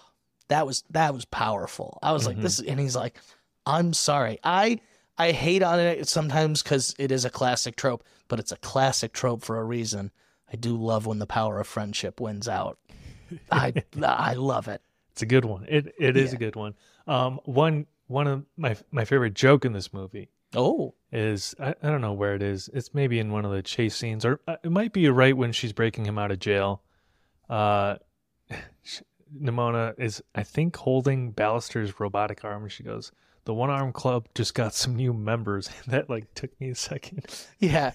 that was that was powerful. I was like, this, and he's like, I'm sorry. I I hate on it sometimes because it is a classic trope, but it's a classic trope for a reason. I do love when the power of friendship wins out. I I love it. It's a good one. It it is Yeah. a good one. Um, one one of my my favorite joke in this movie Oh, is I, I don't know where it is. It's maybe in one of the chase scenes, or uh, it might be right when she's breaking him out of jail. Uh, Nimona is I think holding Ballister's robotic arm, and she goes, "The one arm club just got some new members." that like took me a second. Yeah.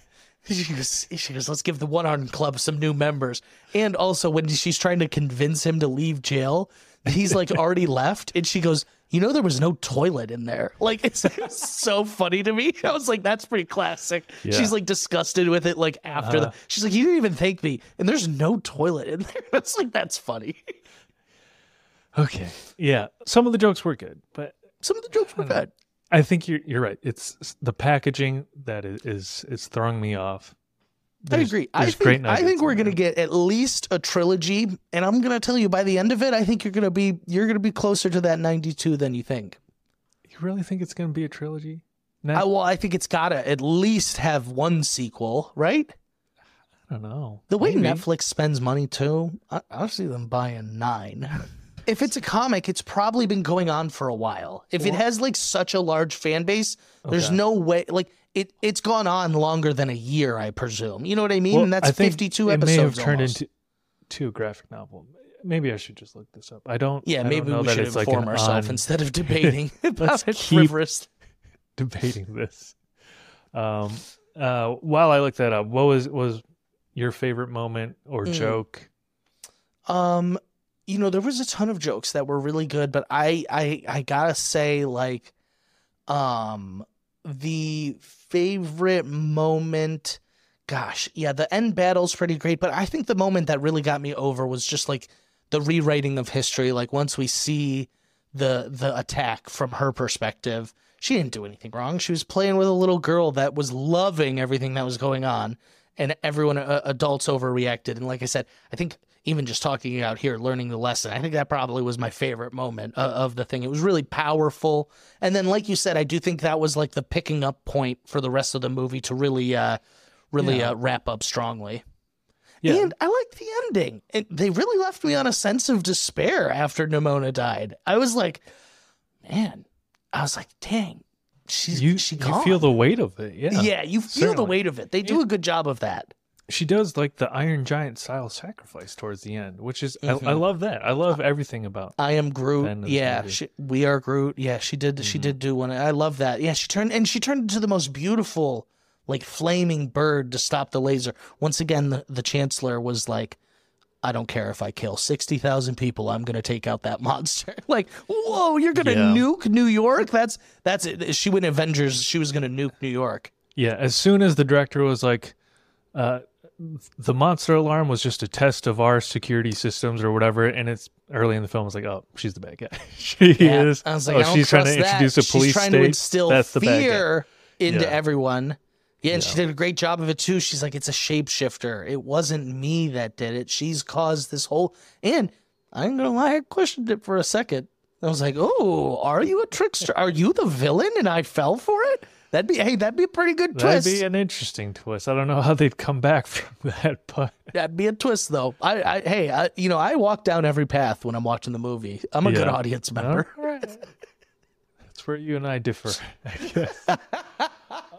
She goes, she goes, let's give the one armed club some new members. And also, when she's trying to convince him to leave jail, he's like already left. And she goes, You know, there was no toilet in there. Like, it's, so funny to me. I was like, That's pretty classic. Yeah. She's like disgusted with it. Like, after the, Uh-huh. she's like, You didn't even thank me. And there's no toilet in there. It's like, That's funny. Okay, yeah, some of the jokes were good, but Some of the jokes were bad. I think you're you're right. It's the packaging that is is, is throwing me off. I agree. I think, great I think we're gonna get at least a trilogy, and I'm gonna tell you by the end of it, I think you're gonna be you're gonna be closer to that 92 than you think. You really think it's going to be a trilogy? No, I, well, I think it's gotta at least have one sequel, right? I don't know. The way Maybe. Netflix spends money too, I, I see them buying nine. if it's a comic, it's probably been going on for a while. If it has like such a large fan base, there's Okay. no way like it it's gone on longer than a year, I presume. You know what I mean? Well, and that's I think 52 it episodes. may have turned almost. into to a graphic novel. Maybe I should just look this up. I don't. Yeah, I don't maybe know we that should it's like inform an ourselves on- instead of debating about Let's it keep- frivolous. debating this. Um, uh, while I look that up, what was was your favorite moment or Mm. joke? Um, you know, there was a ton of jokes that were really good, but I I I gotta say, like, um, the favorite moment. Gosh, yeah, the end battle's pretty great, but I think the moment that really got me over was just like the rewriting of history. Like once we see the the attack from her perspective, she didn't do anything wrong. She was playing with a little girl that was loving everything that was going on, and everyone uh, adults overreacted. And like I said, I think even just talking it out here, learning the lesson, I think that probably was my favorite moment uh, of the thing. It was really powerful, and then like you said, I do think that was like the picking up point for the rest of the movie to really, uh, really Yeah. uh, wrap up strongly. Yeah. And I liked the ending. And they really left me on a sense of despair after Nimona died. I was like, man, I was like, dang, she's you she you feel the weight of it. Yeah, yeah, you feel the weight of it. They do a good job of that. She does like the Iron Giant style sacrifice towards the end, which is I, I Mhm. love that. I love everything about. I am Groot. Yeah, she, we are Groot. Yeah, she did. She Mhm. did do one. I love that. Yeah, she turned and she turned into the most beautiful, like flaming bird to stop the laser. Once again, the, the Chancellor was like, "I don't care if I kill sixty thousand people. I'm gonna take out that monster." like, whoa, you're gonna Yeah. nuke New York? That's that's it. She went Avengers. She was gonna nuke New York. Yeah, as soon as the director was like, uh, the monster alarm was just a test of our security systems or whatever, and it's early in the film. I was like, oh, she's the bad guy. she Yeah. is. I was like, oh, I she's trying to that. introduce a police She's trying state. to instill That's the fear into Yeah. everyone. Yeah, and she did a great job of it too. She's like, it's a shapeshifter. It wasn't me that did it. She's caused this whole. And I'm gonna lie, I questioned it for a second. I was like, oh, are you a trickster? Are you the villain? And I fell for it. That'd be hey, that'd be a pretty good twist. That'd be an interesting twist. I don't know how they'd come back from that, but That'd be a twist, though. I, I hey, I, you know, I walk down every path when I'm watching the movie. I'm a good audience member. Right. That's where you and I differ. I guess.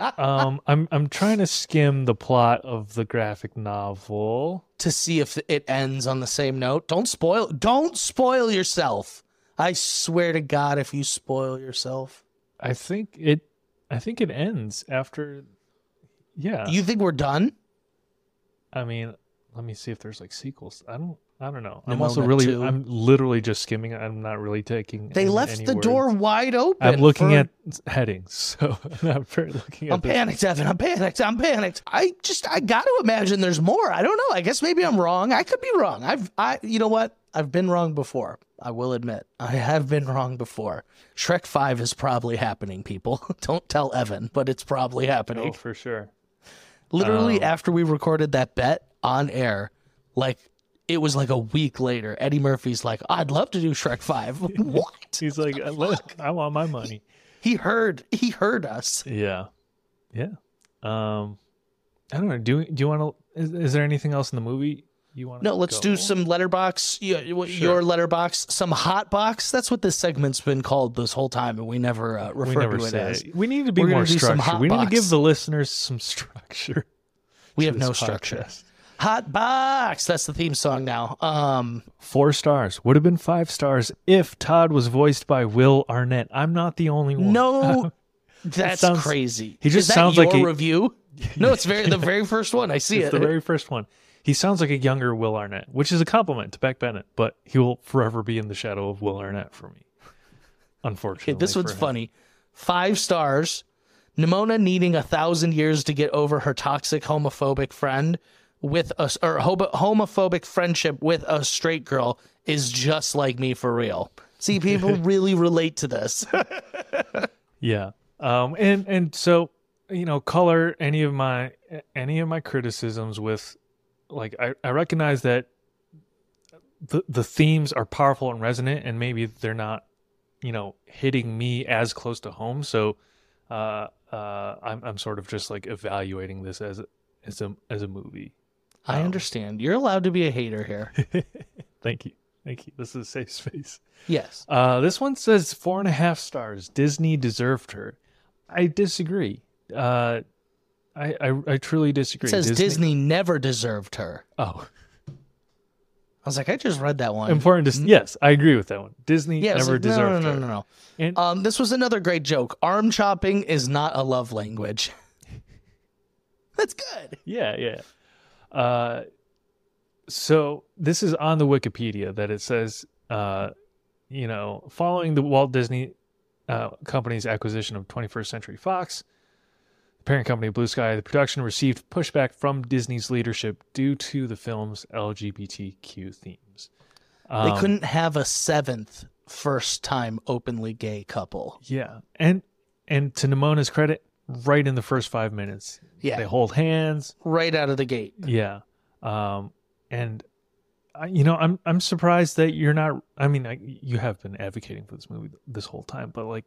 um, I'm I'm trying to skim the plot of the graphic novel. to see if it ends on the same note. Don't spoil don't spoil yourself. I swear to God if you spoil yourself. I think it. I think it ends after. Yeah. You think we're done? I mean, let me see if there's like sequels. I don't. I don't know. I'm also really. 2. I'm literally just skimming. I'm not really taking. They any- left any the words. door wide open. I'm looking for- at headings, so I'm not very looking at. I'm panicked, Evan. I'm panicked. I'm panicked. I just I got to imagine there's more. I don't know. I guess maybe I'm wrong. I could be wrong. I've I you know what? I've been wrong before. I will admit. I have been wrong before. Shrek 5 is probably happening, people. don't tell Evan, but it's probably happening. Oh, for sure. Literally Um, after we recorded that bet on air, like it was like a week later. Eddie Murphy's like, I'd love to do Shrek 5. what? He's like, look, I want my money. He heard he heard us. Yeah, yeah. Um, I don't know. Do do you want to? Is, is there anything else in the movie you want? No, let's do some Letterboxd. Your, your Letterboxd, some hot box. That's what this segment's been called this whole time, and we never uh, We refer never to it as. it. We need to be We're more structured. We need to give the listeners some structure. We have no this structure. podcast. Hot box. That's the theme song now. Um, Four stars would have been five stars if Todd was voiced by Will Arnett. I'm not the only one. no, that's sounds- crazy. he just sounds your like a- review. No, it's very the very first one. I see it's it. the very first one. He sounds like a younger Will Arnett, which is a compliment to Beck Bennett, but he will forever be in the shadow of Will Arnett for me. Unfortunately, Okay, this one's funny. Five stars. Nimona needing a thousand years to get over her toxic homophobic friend with a or homo- homophobic friendship with a straight girl is just like me for real. See, people really relate to this. Yeah. Um and and so you know color any of my any of my criticisms with like I, I recognize that the the themes are powerful and resonant and maybe they're not you know hitting me as close to home so uh uh I'm I'm sort of just like evaluating this as a as a as a movie. I understand. You're allowed to be a hater here. Thank you. Thank you. This is a safe space. Yes. Uh, this one says four and a half stars. Disney deserved her. I disagree. Uh, I, I I truly disagree. It says Disney never deserved her. Oh, I was like, I just read that one. important to yes, I agree with that one. Disney Yeah, never like, no, deserved no, her. no, no, no. And- Um, this was another great joke. Arm chopping is not a love language. That's good. Yeah, yeah. Uh, so this is on the Wikipedia that it says, uh, you know, following the Walt Disney uh, Company's acquisition of 21st Century Fox, parent company Blue Sky, the production received pushback from Disney's leadership due to the film's LGBTQ themes. They Um, couldn't have a seventh first time openly gay couple. Yeah, and and to Nimona's credit, right in the first five minutes, Yeah. they hold hands. Right out of the gate. Yeah. Um, and I, you know, I'm I'm surprised that you're not. I mean, I, you have been advocating for this movie this whole time, but like,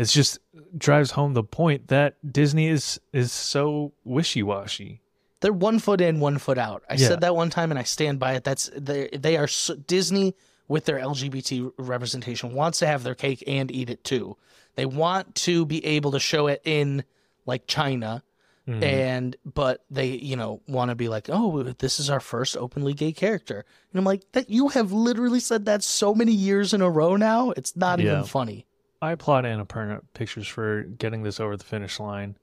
it's just drives home the point that Disney is is so wishy washy. They're one foot in, one foot out. I Yeah. said that one time and I stand by it. That's they they are so, Disney with their LGBT representation wants to have their cake and eat it too. They want to be able to show it in like China Mm-hmm. and but they you know want to be like oh this is our first openly gay character and i'm like that you have literally said that so many years in a row now it's not Yeah. even funny I applaud Annapurna Pictures for getting this over the finish line.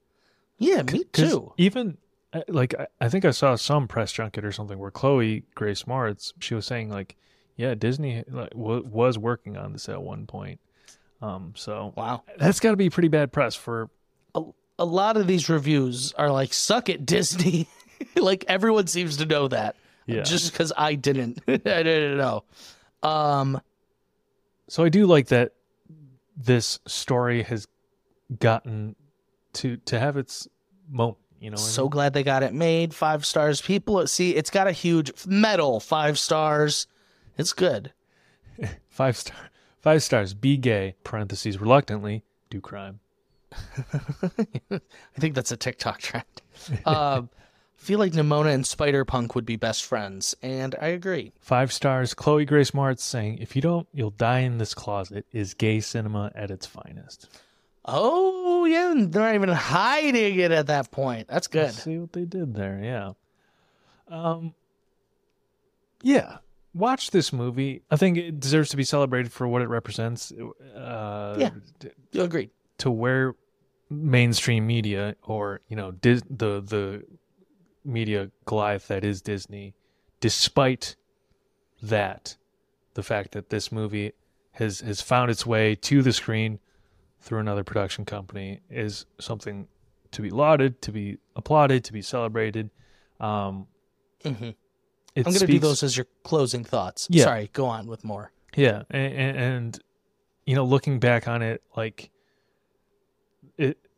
yeah me too Even uh, like I, I think I saw some press junket or something where Chloe Grace Moretz she was saying like, yeah, Disney like, w- was working on this at one point. Um, so wow that's got to be pretty bad press for a, a lot of these reviews are like suck it disney like everyone seems to know that Yeah. just because i didn't i didn't know um So I do like that this story has gotten to to have its moment. You know, what I so mean? glad they got it made five stars people see it's got a huge medal five stars it's good five star, five stars. Be gay. Parentheses reluctantly do crime. I think that's a TikTok trend. um, feel like Nimona and Spider Punk would be best friends, and I agree. Five stars. Chloe Grace Moretz saying, "If you don't, you'll die in this closet." Is gay cinema at its finest. Oh yeah, they're not even hiding it at that point. That's good. See what they did there. Yeah. Um. Yeah. Watch this movie. I think it deserves to be celebrated for what it represents. Uh, Yeah. You agreed. to where mainstream media or you know Dis- the the media Goliath that is Disney, despite that, the fact that this movie has has found its way to the screen through another production company is something to be lauded, to be applauded, to be celebrated. Um, Mhm. I'm going to do those as your closing thoughts. Yeah. Sorry, go on with more. Yeah, and, and, and you know, looking back on it, like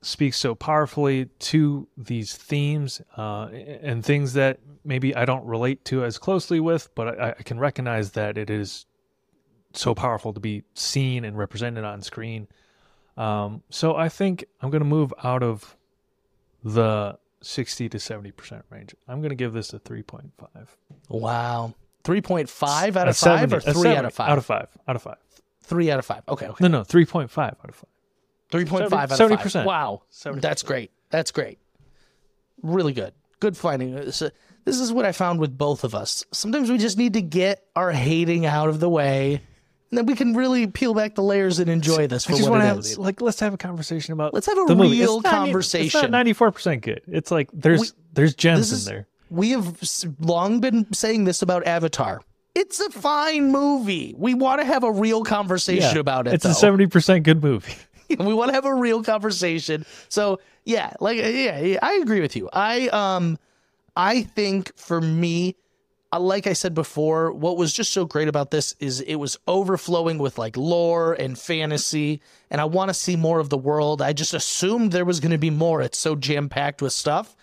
speaks so powerfully to these themes uh, and things that maybe I don't relate to as closely with, but I, I can recognize that it is so powerful to be seen and represented on screen. Um, so I think I'm going to move out of the 60 to 70% range. I'm going to give this a 3.5. Wow. 3.5 out of 5 70 or 3 70 out of 5? Out of 5. Out of 5. 3 out of 5. Okay, okay. No, no, 3.5 out of 5. 3.5 out of 70%. 5. Wow. 70%. That's great. That's great. Really good. Good finding. This uh, this is what I found with both of us. Sometimes we just need to get our hating out of the way, and then we can really peel back the layers and enjoy this for I just what want it to have is. like let's have a conversation about Let's have a the movie. real It's not- conversation. It's not 94% good. It's like there's We- there's gems this is- in there. We have long been saying this about Avatar. It's a fine movie. We want to have a real conversation about it. It's though. a 70% good movie. we want to have a real conversation. So yeah, like yeah, yeah, I agree with you. I um, I think for me, uh, like I said before, what was just so great about this is it was overflowing with like lore and fantasy, and I want to see more of the world. I just assumed there was going to be more. It's so jam packed with stuff.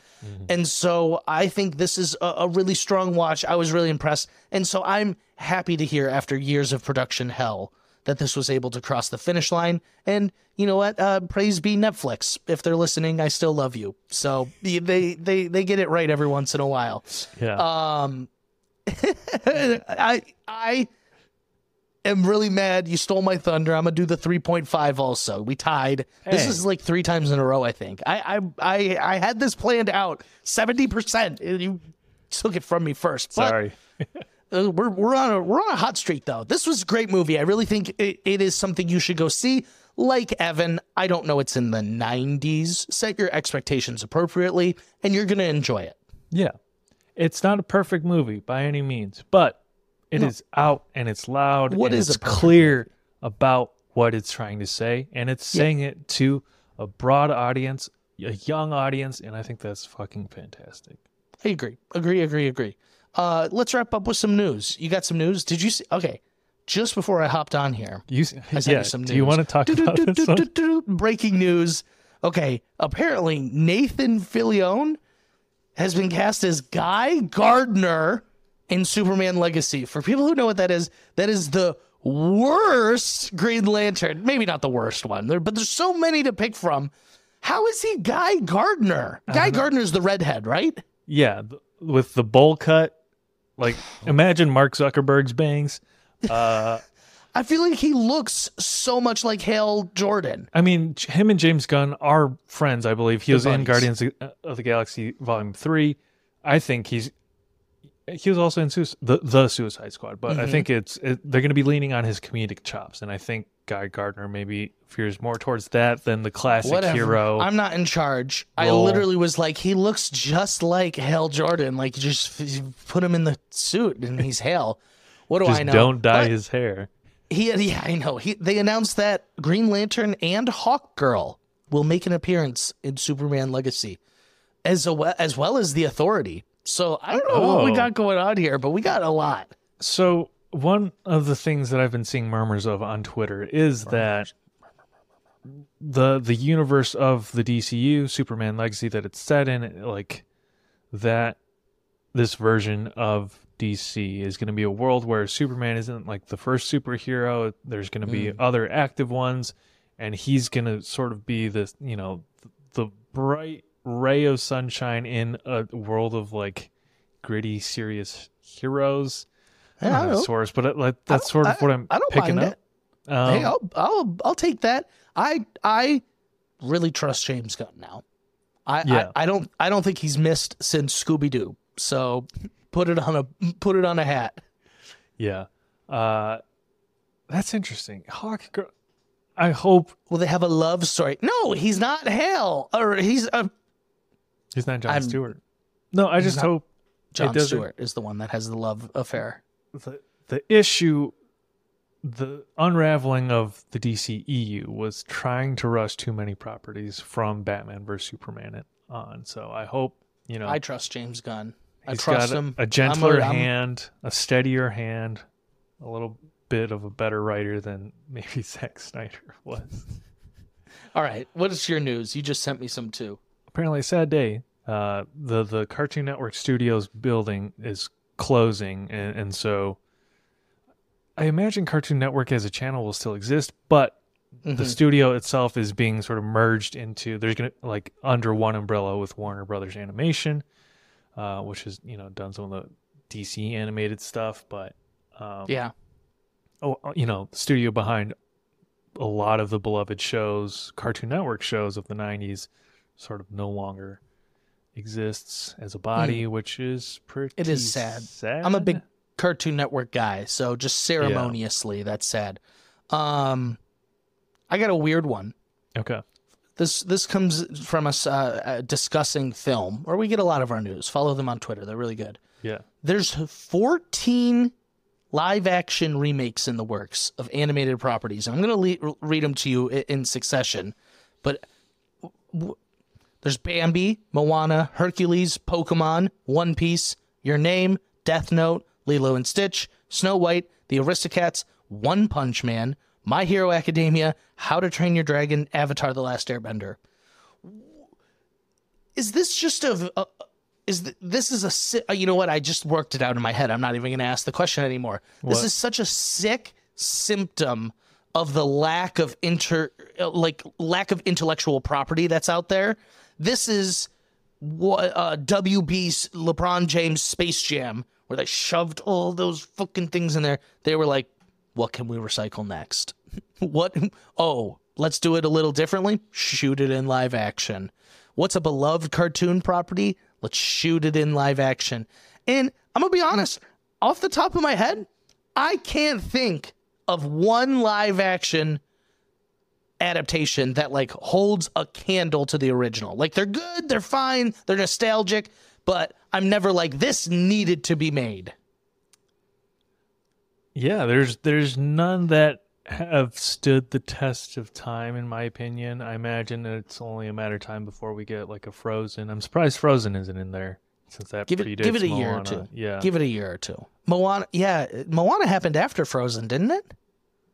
And so I think this is a, a really strong watch. I was really impressed. And so I'm happy to hear after years of production hell that this was able to cross the finish line. And you know what? Uh, praise be Netflix. If they're listening, I still love you. So they they they get it right every once in a while. Yeah. Um, I I am really mad. You stole my thunder. I'm gonna do the 3.5. Also, we tied. This is like three times in a row. I think. I I I, I had this planned out 70. percent You took it from me first. But, Sorry. uh, we're we're on a we're on a hot streak though. This was a great movie. I really think it, it is something you should go see. Like Evan, I don't know it's in the 90s. Set your expectations appropriately, and you're gonna enjoy it. Yeah. It's not a perfect movie by any means, but it is out and it's loud What is it's clear about what it's trying to say and it's saying it to a broad audience, a young audience, and I think that's fucking fantastic. I agree. Agree, agree, agree. Uh, let's wrap up with some news. You got some news? Did you see? Okay. Just before I hopped on here, You I sent yeah, you some news. do you want to talk about this. Breaking news. Okay. Apparently, Nathan Fillion has been cast as Guy Gardner in Superman Legacy. For people who know what that is, that is the worst Green Lantern. Maybe not the worst one, but there's so many to pick from. How is he Guy Gardner? Guy Gardner is the redhead, right? Yeah, with the bowl cut. Like imagine Mark Zuckerberg's bangs. Uh I feel like he looks so much like Hal Jordan. I mean, J- him and James Gunn are friends, I believe. He was in buddies. Guardians of- of the Galaxy Volume 3. I think he's he was also in Suic- the the Suicide Squad, but Mm-hmm. I think it's it, they're going to be leaning on his comedic chops and I think Guy Gardner maybe veers more towards that than the classic Whatever. hero. I'm not in charge. I literally was like, he looks just like Hal Jordan. Like, you just put him in the suit and he's Hal. What do Just I know? don't dye But his hair. He, yeah, I know. He, they announced that Green Lantern and Hawk Girl will make an appearance in Superman Legacy, as well as well as the Authority. So I don't know what we Oh. got going on here, but we got a lot. So one of the things that I've been seeing murmurs of on Twitter is that the the universe of the DCU, Superman Legacy that it's set in, like that this version of DC is going to be a world where Superman isn't like the first superhero. There's going to be mm. other active ones, and he's going to sort of be this, you know, the bright ray of sunshine in a world of like gritty, serious heroes. I I don't know source, but it, like that's sort of I- what I'm I don't picking mind up. Um, hey, I'll, I'll I'll take that. I I really trust James Gunn now. I, Yeah. I I don't I don't think he's missed since Scooby Doo. So put it on a put it on a hat. yeah, uh, that's interesting. Hawk Girl. I hope Will they have a love story? No, he's not Hal, or he's uh, he's not John I'm- Stewart. No, I just hope John doesn't- Stewart is the one that has the love affair. the the issue the unraveling of the DCEU was trying to rush too many properties from Batman vs Superman on. So I hope you know I trust James Gunn. I he's trust got a, him. a gentler I'm- hand, a steadier hand, a little bit of a better writer than maybe Zack Snyder was. All right, what is your news? You just sent me some too. Apparently a sad day. Uh, the the Cartoon Network Studios building is closing, and, and so I imagine Cartoon Network as a channel will still exist, but Mm-hmm. the studio itself is being sort of merged into. There's gonna like under one umbrella with Warner Brothers Animation, uh, which has you know done some of the DC animated stuff, but um, Yeah, oh, you know, studio behind a lot of the beloved shows, Cartoon Network shows of the 90s, sort of no longer exists as a body, which is pretty. It is sad. sad. I'm a big Cartoon Network guy, so just ceremoniously, that's sad. Um, I got a weird one. Okay. This this comes from us uh, uh, discussing film, where we get a lot of our news. Follow them on Twitter; they're really good. Yeah. There's 14 live action remakes in the works of animated properties. I'm going to le- read them to you in succession. But w- there's Bambi, Moana, Hercules, Pokemon, One Piece, Your Name, Death Note, Lilo and Stitch, Snow White, The Aristocats, One Punch Man, My Hero Academia, How to Train Your Dragon, Avatar The Last Airbender. Is this just a, a is th- this is a si- uh, you know what I just worked it out in my head. I'm not even going to ask the question anymore. This is such a sick symptom of the lack of inter uh, like lack of intellectual property that's out there. This is what uh, WB's LeBron James Space Jam where they shoved all those fucking things in there. They were like, "What can we recycle next? what? Oh, let's do it a little differently. Shoot it in live action. What's a beloved cartoon property? Let's shoot it in live action." And I'm gonna be honest, off the top of my head, I can't think of one live action adaptation that like holds a candle to the original. Like they're good, they're fine, they're nostalgic, but I'm never like this needed to be made. Yeah, there's there's none that have stood the test of time in my opinion. I imagine it's only a matter of time before we get like a Frozen. I'm surprised Frozen isn't in there since that Give it give it a year or two. Yeah. Give it a year or two. Moana yeah, Moana happened after Frozen, didn't it?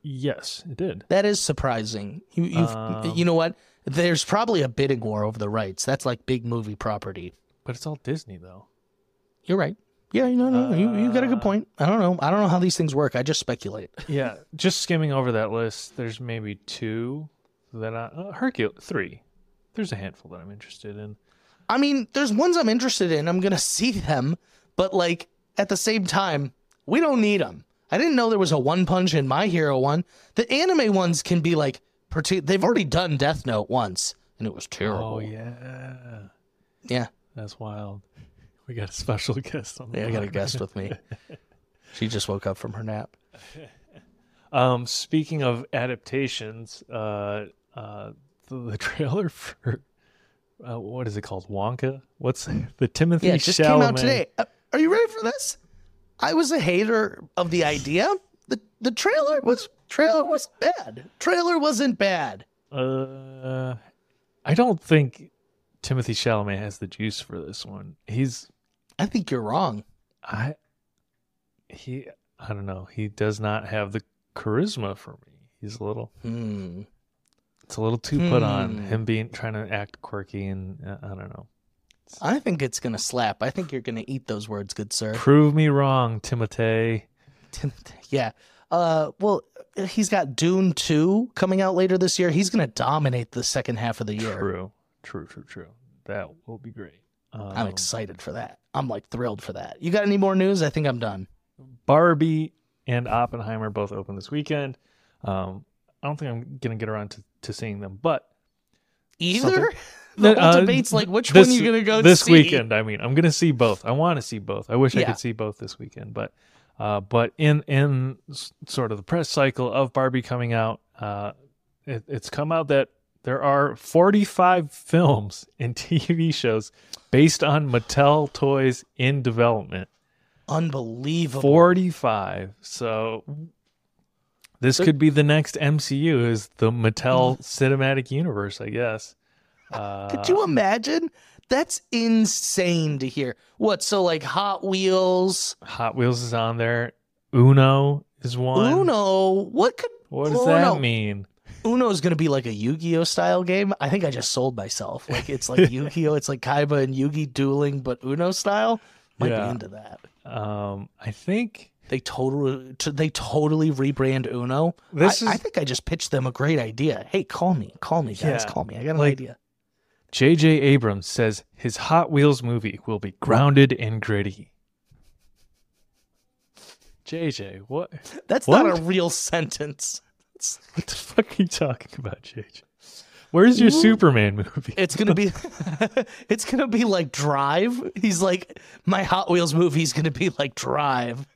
Yes, it did. That is surprising. You you Um, you know what? There's probably a bidding war over the rights. That's like big movie property. But it's all Disney though. You're right. Yeah, no, no, you, you got a good Uh, point. I don't know. I don't know how these things work. I just speculate. Yeah, just skimming over that list, there's maybe two that I uh, Hercule three. There's a handful that I'm interested in. I mean, there's ones I'm interested in. I'm gonna see them, but like at the same time, we don't need them. I didn't know there was a One Punch in My Hero one. The anime ones can be like, they've already done Death Note once, and it was terrible. Oh yeah, yeah. that's wild. We got a special guest on the. Yeah, I got a guest with me. She just woke up from her nap. Um, speaking of adaptations, uh, uh, the, the trailer for uh, what is it called? Wonka. What's the Timothy Yeah, it just Chalamet? came out today. Uh, are you ready for this? I was a hater of the idea. the The trailer was trailer was bad. Trailer wasn't bad. Uh, I don't think Timothée Chalamet has the juice for this one. He's I think you're wrong. I he I don't know. He does not have the charisma for me. He's a little Hmm. it's a little too put on Hmm. him being trying to act quirky and uh, I don't know. I think it's gonna slap. I think you're gonna eat those words, good sir. Prove me wrong, Timothy. yeah. Uh. Well, he's got Dune two coming out later this year. He's gonna dominate the second half of the year. True. True, true, true. That will be great. Um, I'm excited for that. I'm like thrilled for that. You got any more news? I think I'm done. Barbie and Oppenheimer both open this weekend. Um, I don't think I'm gonna get around to, to seeing them, but Either the whole Uh, debate's like, which this, one you gonna go this see? weekend? I mean, I'm gonna see both. I want to see both. I wish I could see both this weekend, but uh, but in in sort of the press cycle of Barbie coming out, uh, it, it's come out that there are 45 films and TV shows based on Mattel toys in development. Unbelievable. 45. So this could be the next MCU is the Mattel cinematic universe, I guess. Uh, Could you imagine? That's insane to hear. What? So like Hot Wheels, Hot Wheels is on there. Uno is one. Uno. What could What does Uno. that mean? Uno is going to be like a Yu-Gi-Oh style game, I think I just sold myself. Like it's like Yu-Gi-Oh, it's like Kaiba and Yugi dueling, but Uno style. Might Yeah. be into that. Um, I think They totally, they totally rebrand Uno. This I, is- I think I just pitched them a great idea. Hey, call me, call me, guys, Yeah, call me. I got an like- idea. J.J. Abrams says his Hot Wheels movie will be grounded and gritty. JJ, what? That's not a real sentence. What the fuck are you talking about, JJ? Where's your Superman movie? it's gonna be, it's gonna be like Drive. He's like, my Hot Wheels movie is gonna be like Drive.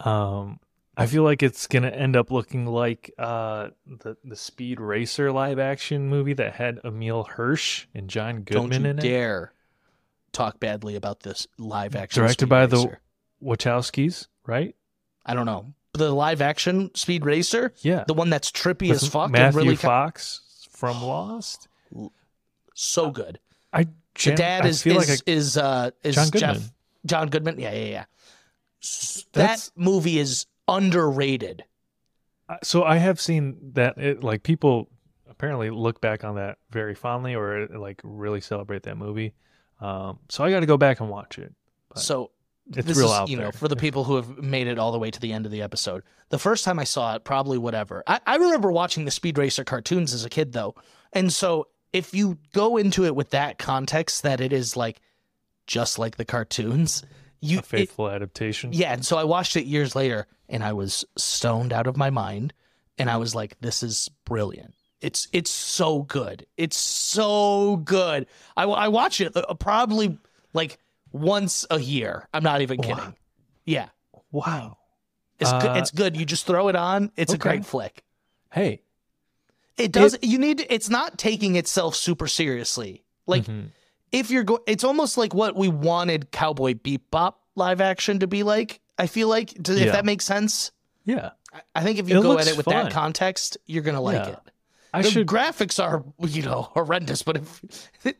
Um, I feel like it's gonna end up looking like uh the the Speed Racer live action movie that had Emile Hirsch and John Goodman Don't you in it. dare talk badly about this live action. Directed Speed by the Wachowskis, right? I don't know the live action Speed Racer, Yeah, the one that's trippy With as fuck Matthew and really Fox from Lost. so good. I The dad is is like I- is uh is John Jeff Goodman. John Goodman. Yeah, yeah, yeah. That's- that movie is underrated. So I have seen that it like people apparently look back on that very fondly or like really celebrate that movie. Um, so I got to go back and watch it. But So it's real is, out you know, for the people who have made it all the way to the end of the episode. The first time I saw it, probably whatever. I, I remember watching the Speed Racer cartoons as a kid, though, and so if you go into it with that context, that it is like just like the cartoons, you a it- faithful adaptation. yeah. And so I watched it years later, and I was stoned out of my mind, and I was like, "This is brilliant." It's it's so good. It's so good. I, I watch it uh, probably like once a year. I'm not even Wow. kidding. Yeah, Wow. it's good. Uh, It's good. You just throw it on. It's a great flick. Hey. It does. you need. To, it's not taking itself super seriously. Like Mhm. If you're going, it's almost like what we wanted Cowboy Bebop live action to be like. I feel like, to, if Yeah. that makes sense. yeah, I- I think if you It go at it with fun. that context, you're gonna like Yeah. it. I the should. graphics are you know horrendous, but if,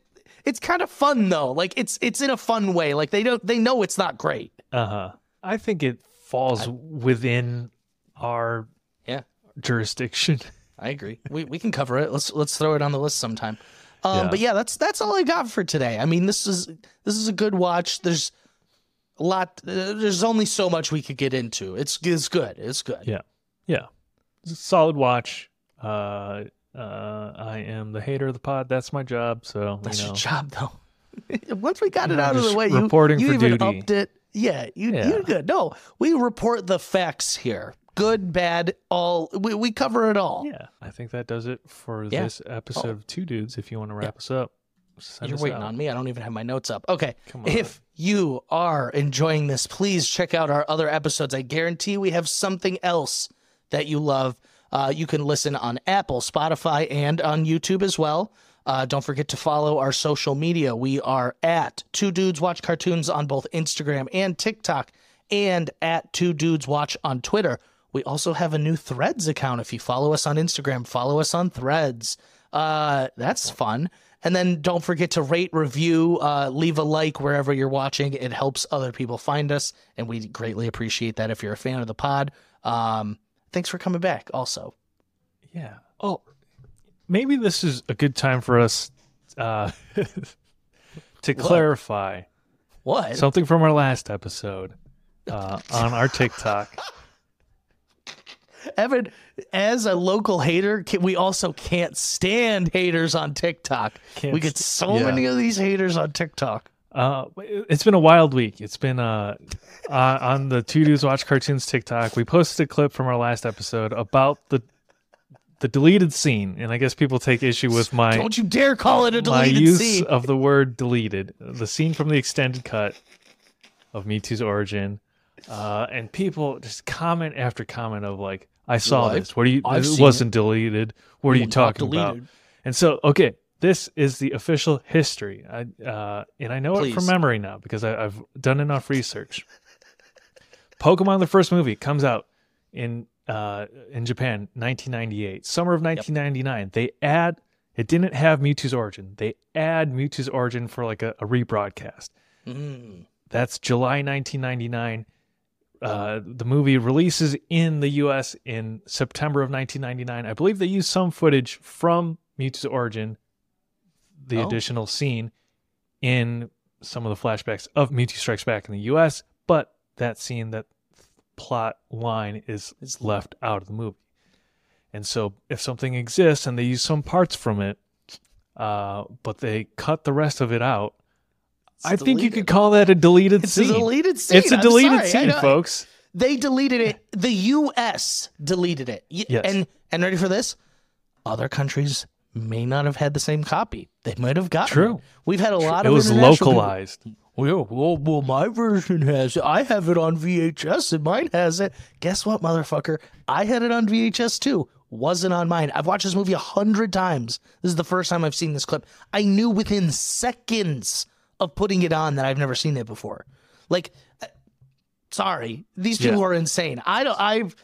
it's kind of fun though. Like it's it's in a fun way. Like they don't they know it's not great. Uh huh. I think it falls within our Yeah. jurisdiction. I agree. We we can cover it. Let's let's throw it on the list sometime. Um, Yeah. But yeah, that's that's all I got for today. I mean, this is this is a good watch. There's a lot. Uh, there's only so much we could get into. It's it's good. It's good. Yeah. Yeah. Solid watch. Uh, uh, I am the hater of the pod. That's my job. So That's you know, your job, though. Once we got it out of the way, you, reporting you for even duty. upped it. Yeah, you, Yeah. you're good. No, we report the facts here. Good, bad, all. We, we cover it all. Yeah, I think that does it for Yeah. this episode of Two Dudes. If you want to wrap us up, send You're us waiting out. on me. I don't even have my notes up. Okay. Come on. If you are enjoying this, please check out our other episodes. I guarantee we have something else that you love. Uh, you can listen on Apple, Spotify, and on YouTube as well. Uh, don't forget to follow our social media. We are at Two Dudes Watch Cartoons on both Instagram and TikTok, and at Two Dudes Watch on Twitter. We also have a new Threads account. If you follow us on Instagram, follow us on Threads. Uh, that's fun. And then don't forget to rate, review, uh, leave a like wherever you're watching. It helps other people find us, and we greatly appreciate that if you're a fan of the pod. Um, thanks for coming back. Also, Yeah. Oh, maybe this is a good time for us uh, to clarify what? something from our last episode uh, on our TikTok. Evan, as a local hater, can, we also can't stand haters on TikTok. Can't we get so yeah. many of these haters on TikTok. Uh, it's been a wild week. It's been uh, uh, on the Two Dudes Watch Cartoons TikTok. We posted a clip from our last episode about the the deleted scene, and I guess people take issue with my Don't you dare call it a my deleted use scene. of the word deleted. The scene from the extended cut of Mewtwo's origin, uh, and people just comment after comment of like, "I saw Well, this. What do you? I've It wasn't deleted. What are you talking about?" And so, okay, this is the official history, I, uh, and I know it from memory now because I, I've done enough research. Pokemon, the first movie, comes out in uh, in Japan, 1998, summer of 1999. They add it didn't have Mewtwo's origin. They add Mewtwo's origin for like a, a rebroadcast. Mm. That's July 1999. Uh, the movie releases in the U.S. in September of 1999. I believe they used some footage from Mewtwo's origin, the Oh. additional scene, in some of the flashbacks of Mewtwo Strikes Back in the U.S. But that scene, that plot line, is is left out of the movie. And so, if something exists and they use some parts from it, uh, but they cut the rest of it out, I think you could call that a deleted It's scene. It's a deleted scene. It's a I'm deleted sorry. Scene, folks. They deleted it. The U.S. deleted it. Yes. And and ready for this? Other countries may not have had the same copy. They might have gotten True. it. We've had a lot of it was international people- localized. Well, well, well, my version has it. I have it on VHS and mine has it. Guess what, motherfucker? I had it on VHS too. Wasn't on mine. I've watched this movie a hundred times. This is the first time I've seen this clip. I knew within seconds of putting it on that I've never seen it before. Like, uh, sorry, these people Yeah. are insane. I don't. I've.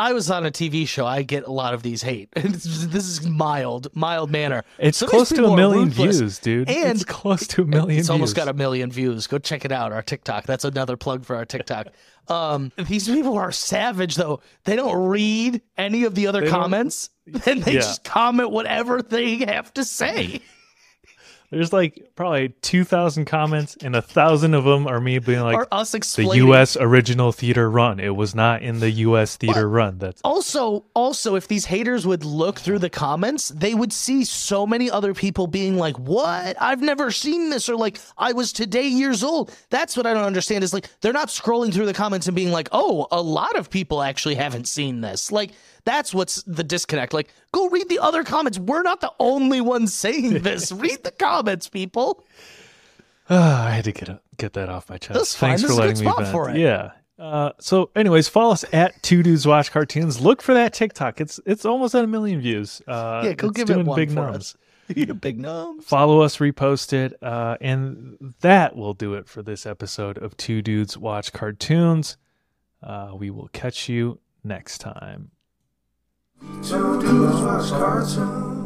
I was on a TV show. I get a lot of these hate. this is mild, mild manner. It's Some close to a million views, dude. And it's close to a million it's views. almost got a million views. Go check it out. Our TikTok. That's another plug for our TikTok. um, these people are savage though. They don't read any of the other They comments, and they Yeah. just comment whatever they have to say. There's like probably 2,000 comments, and a thousand of them are me being like, us the. U.S. original theater run. It was not in the U.S. theater run. That's Also, also, if these haters would look through the comments, they would see so many other people being like, "What? I've never seen this," or like, "I was today years old." That's what I don't understand. Is like they're not scrolling through the comments and being like, "Oh, a lot of people actually haven't seen this." Like that's what's the disconnect. Like, go read the other comments. We're not the only ones saying this. read the comments, people. Ah, I had to get a, get that off my chest. That's. Thanks for letting me vent. for it. Yeah. Uh, so, anyways, follow us at Two Dudes Watch Cartoons. Look for that TikTok. It's it's almost at a million views. Uh, Yeah, go give it one big for numbers. big numbers. Follow us, repost it, uh, and that will do it for this episode of Two Dudes Watch Cartoons. Uh, we will catch you next time. Two dudes watch cartoons.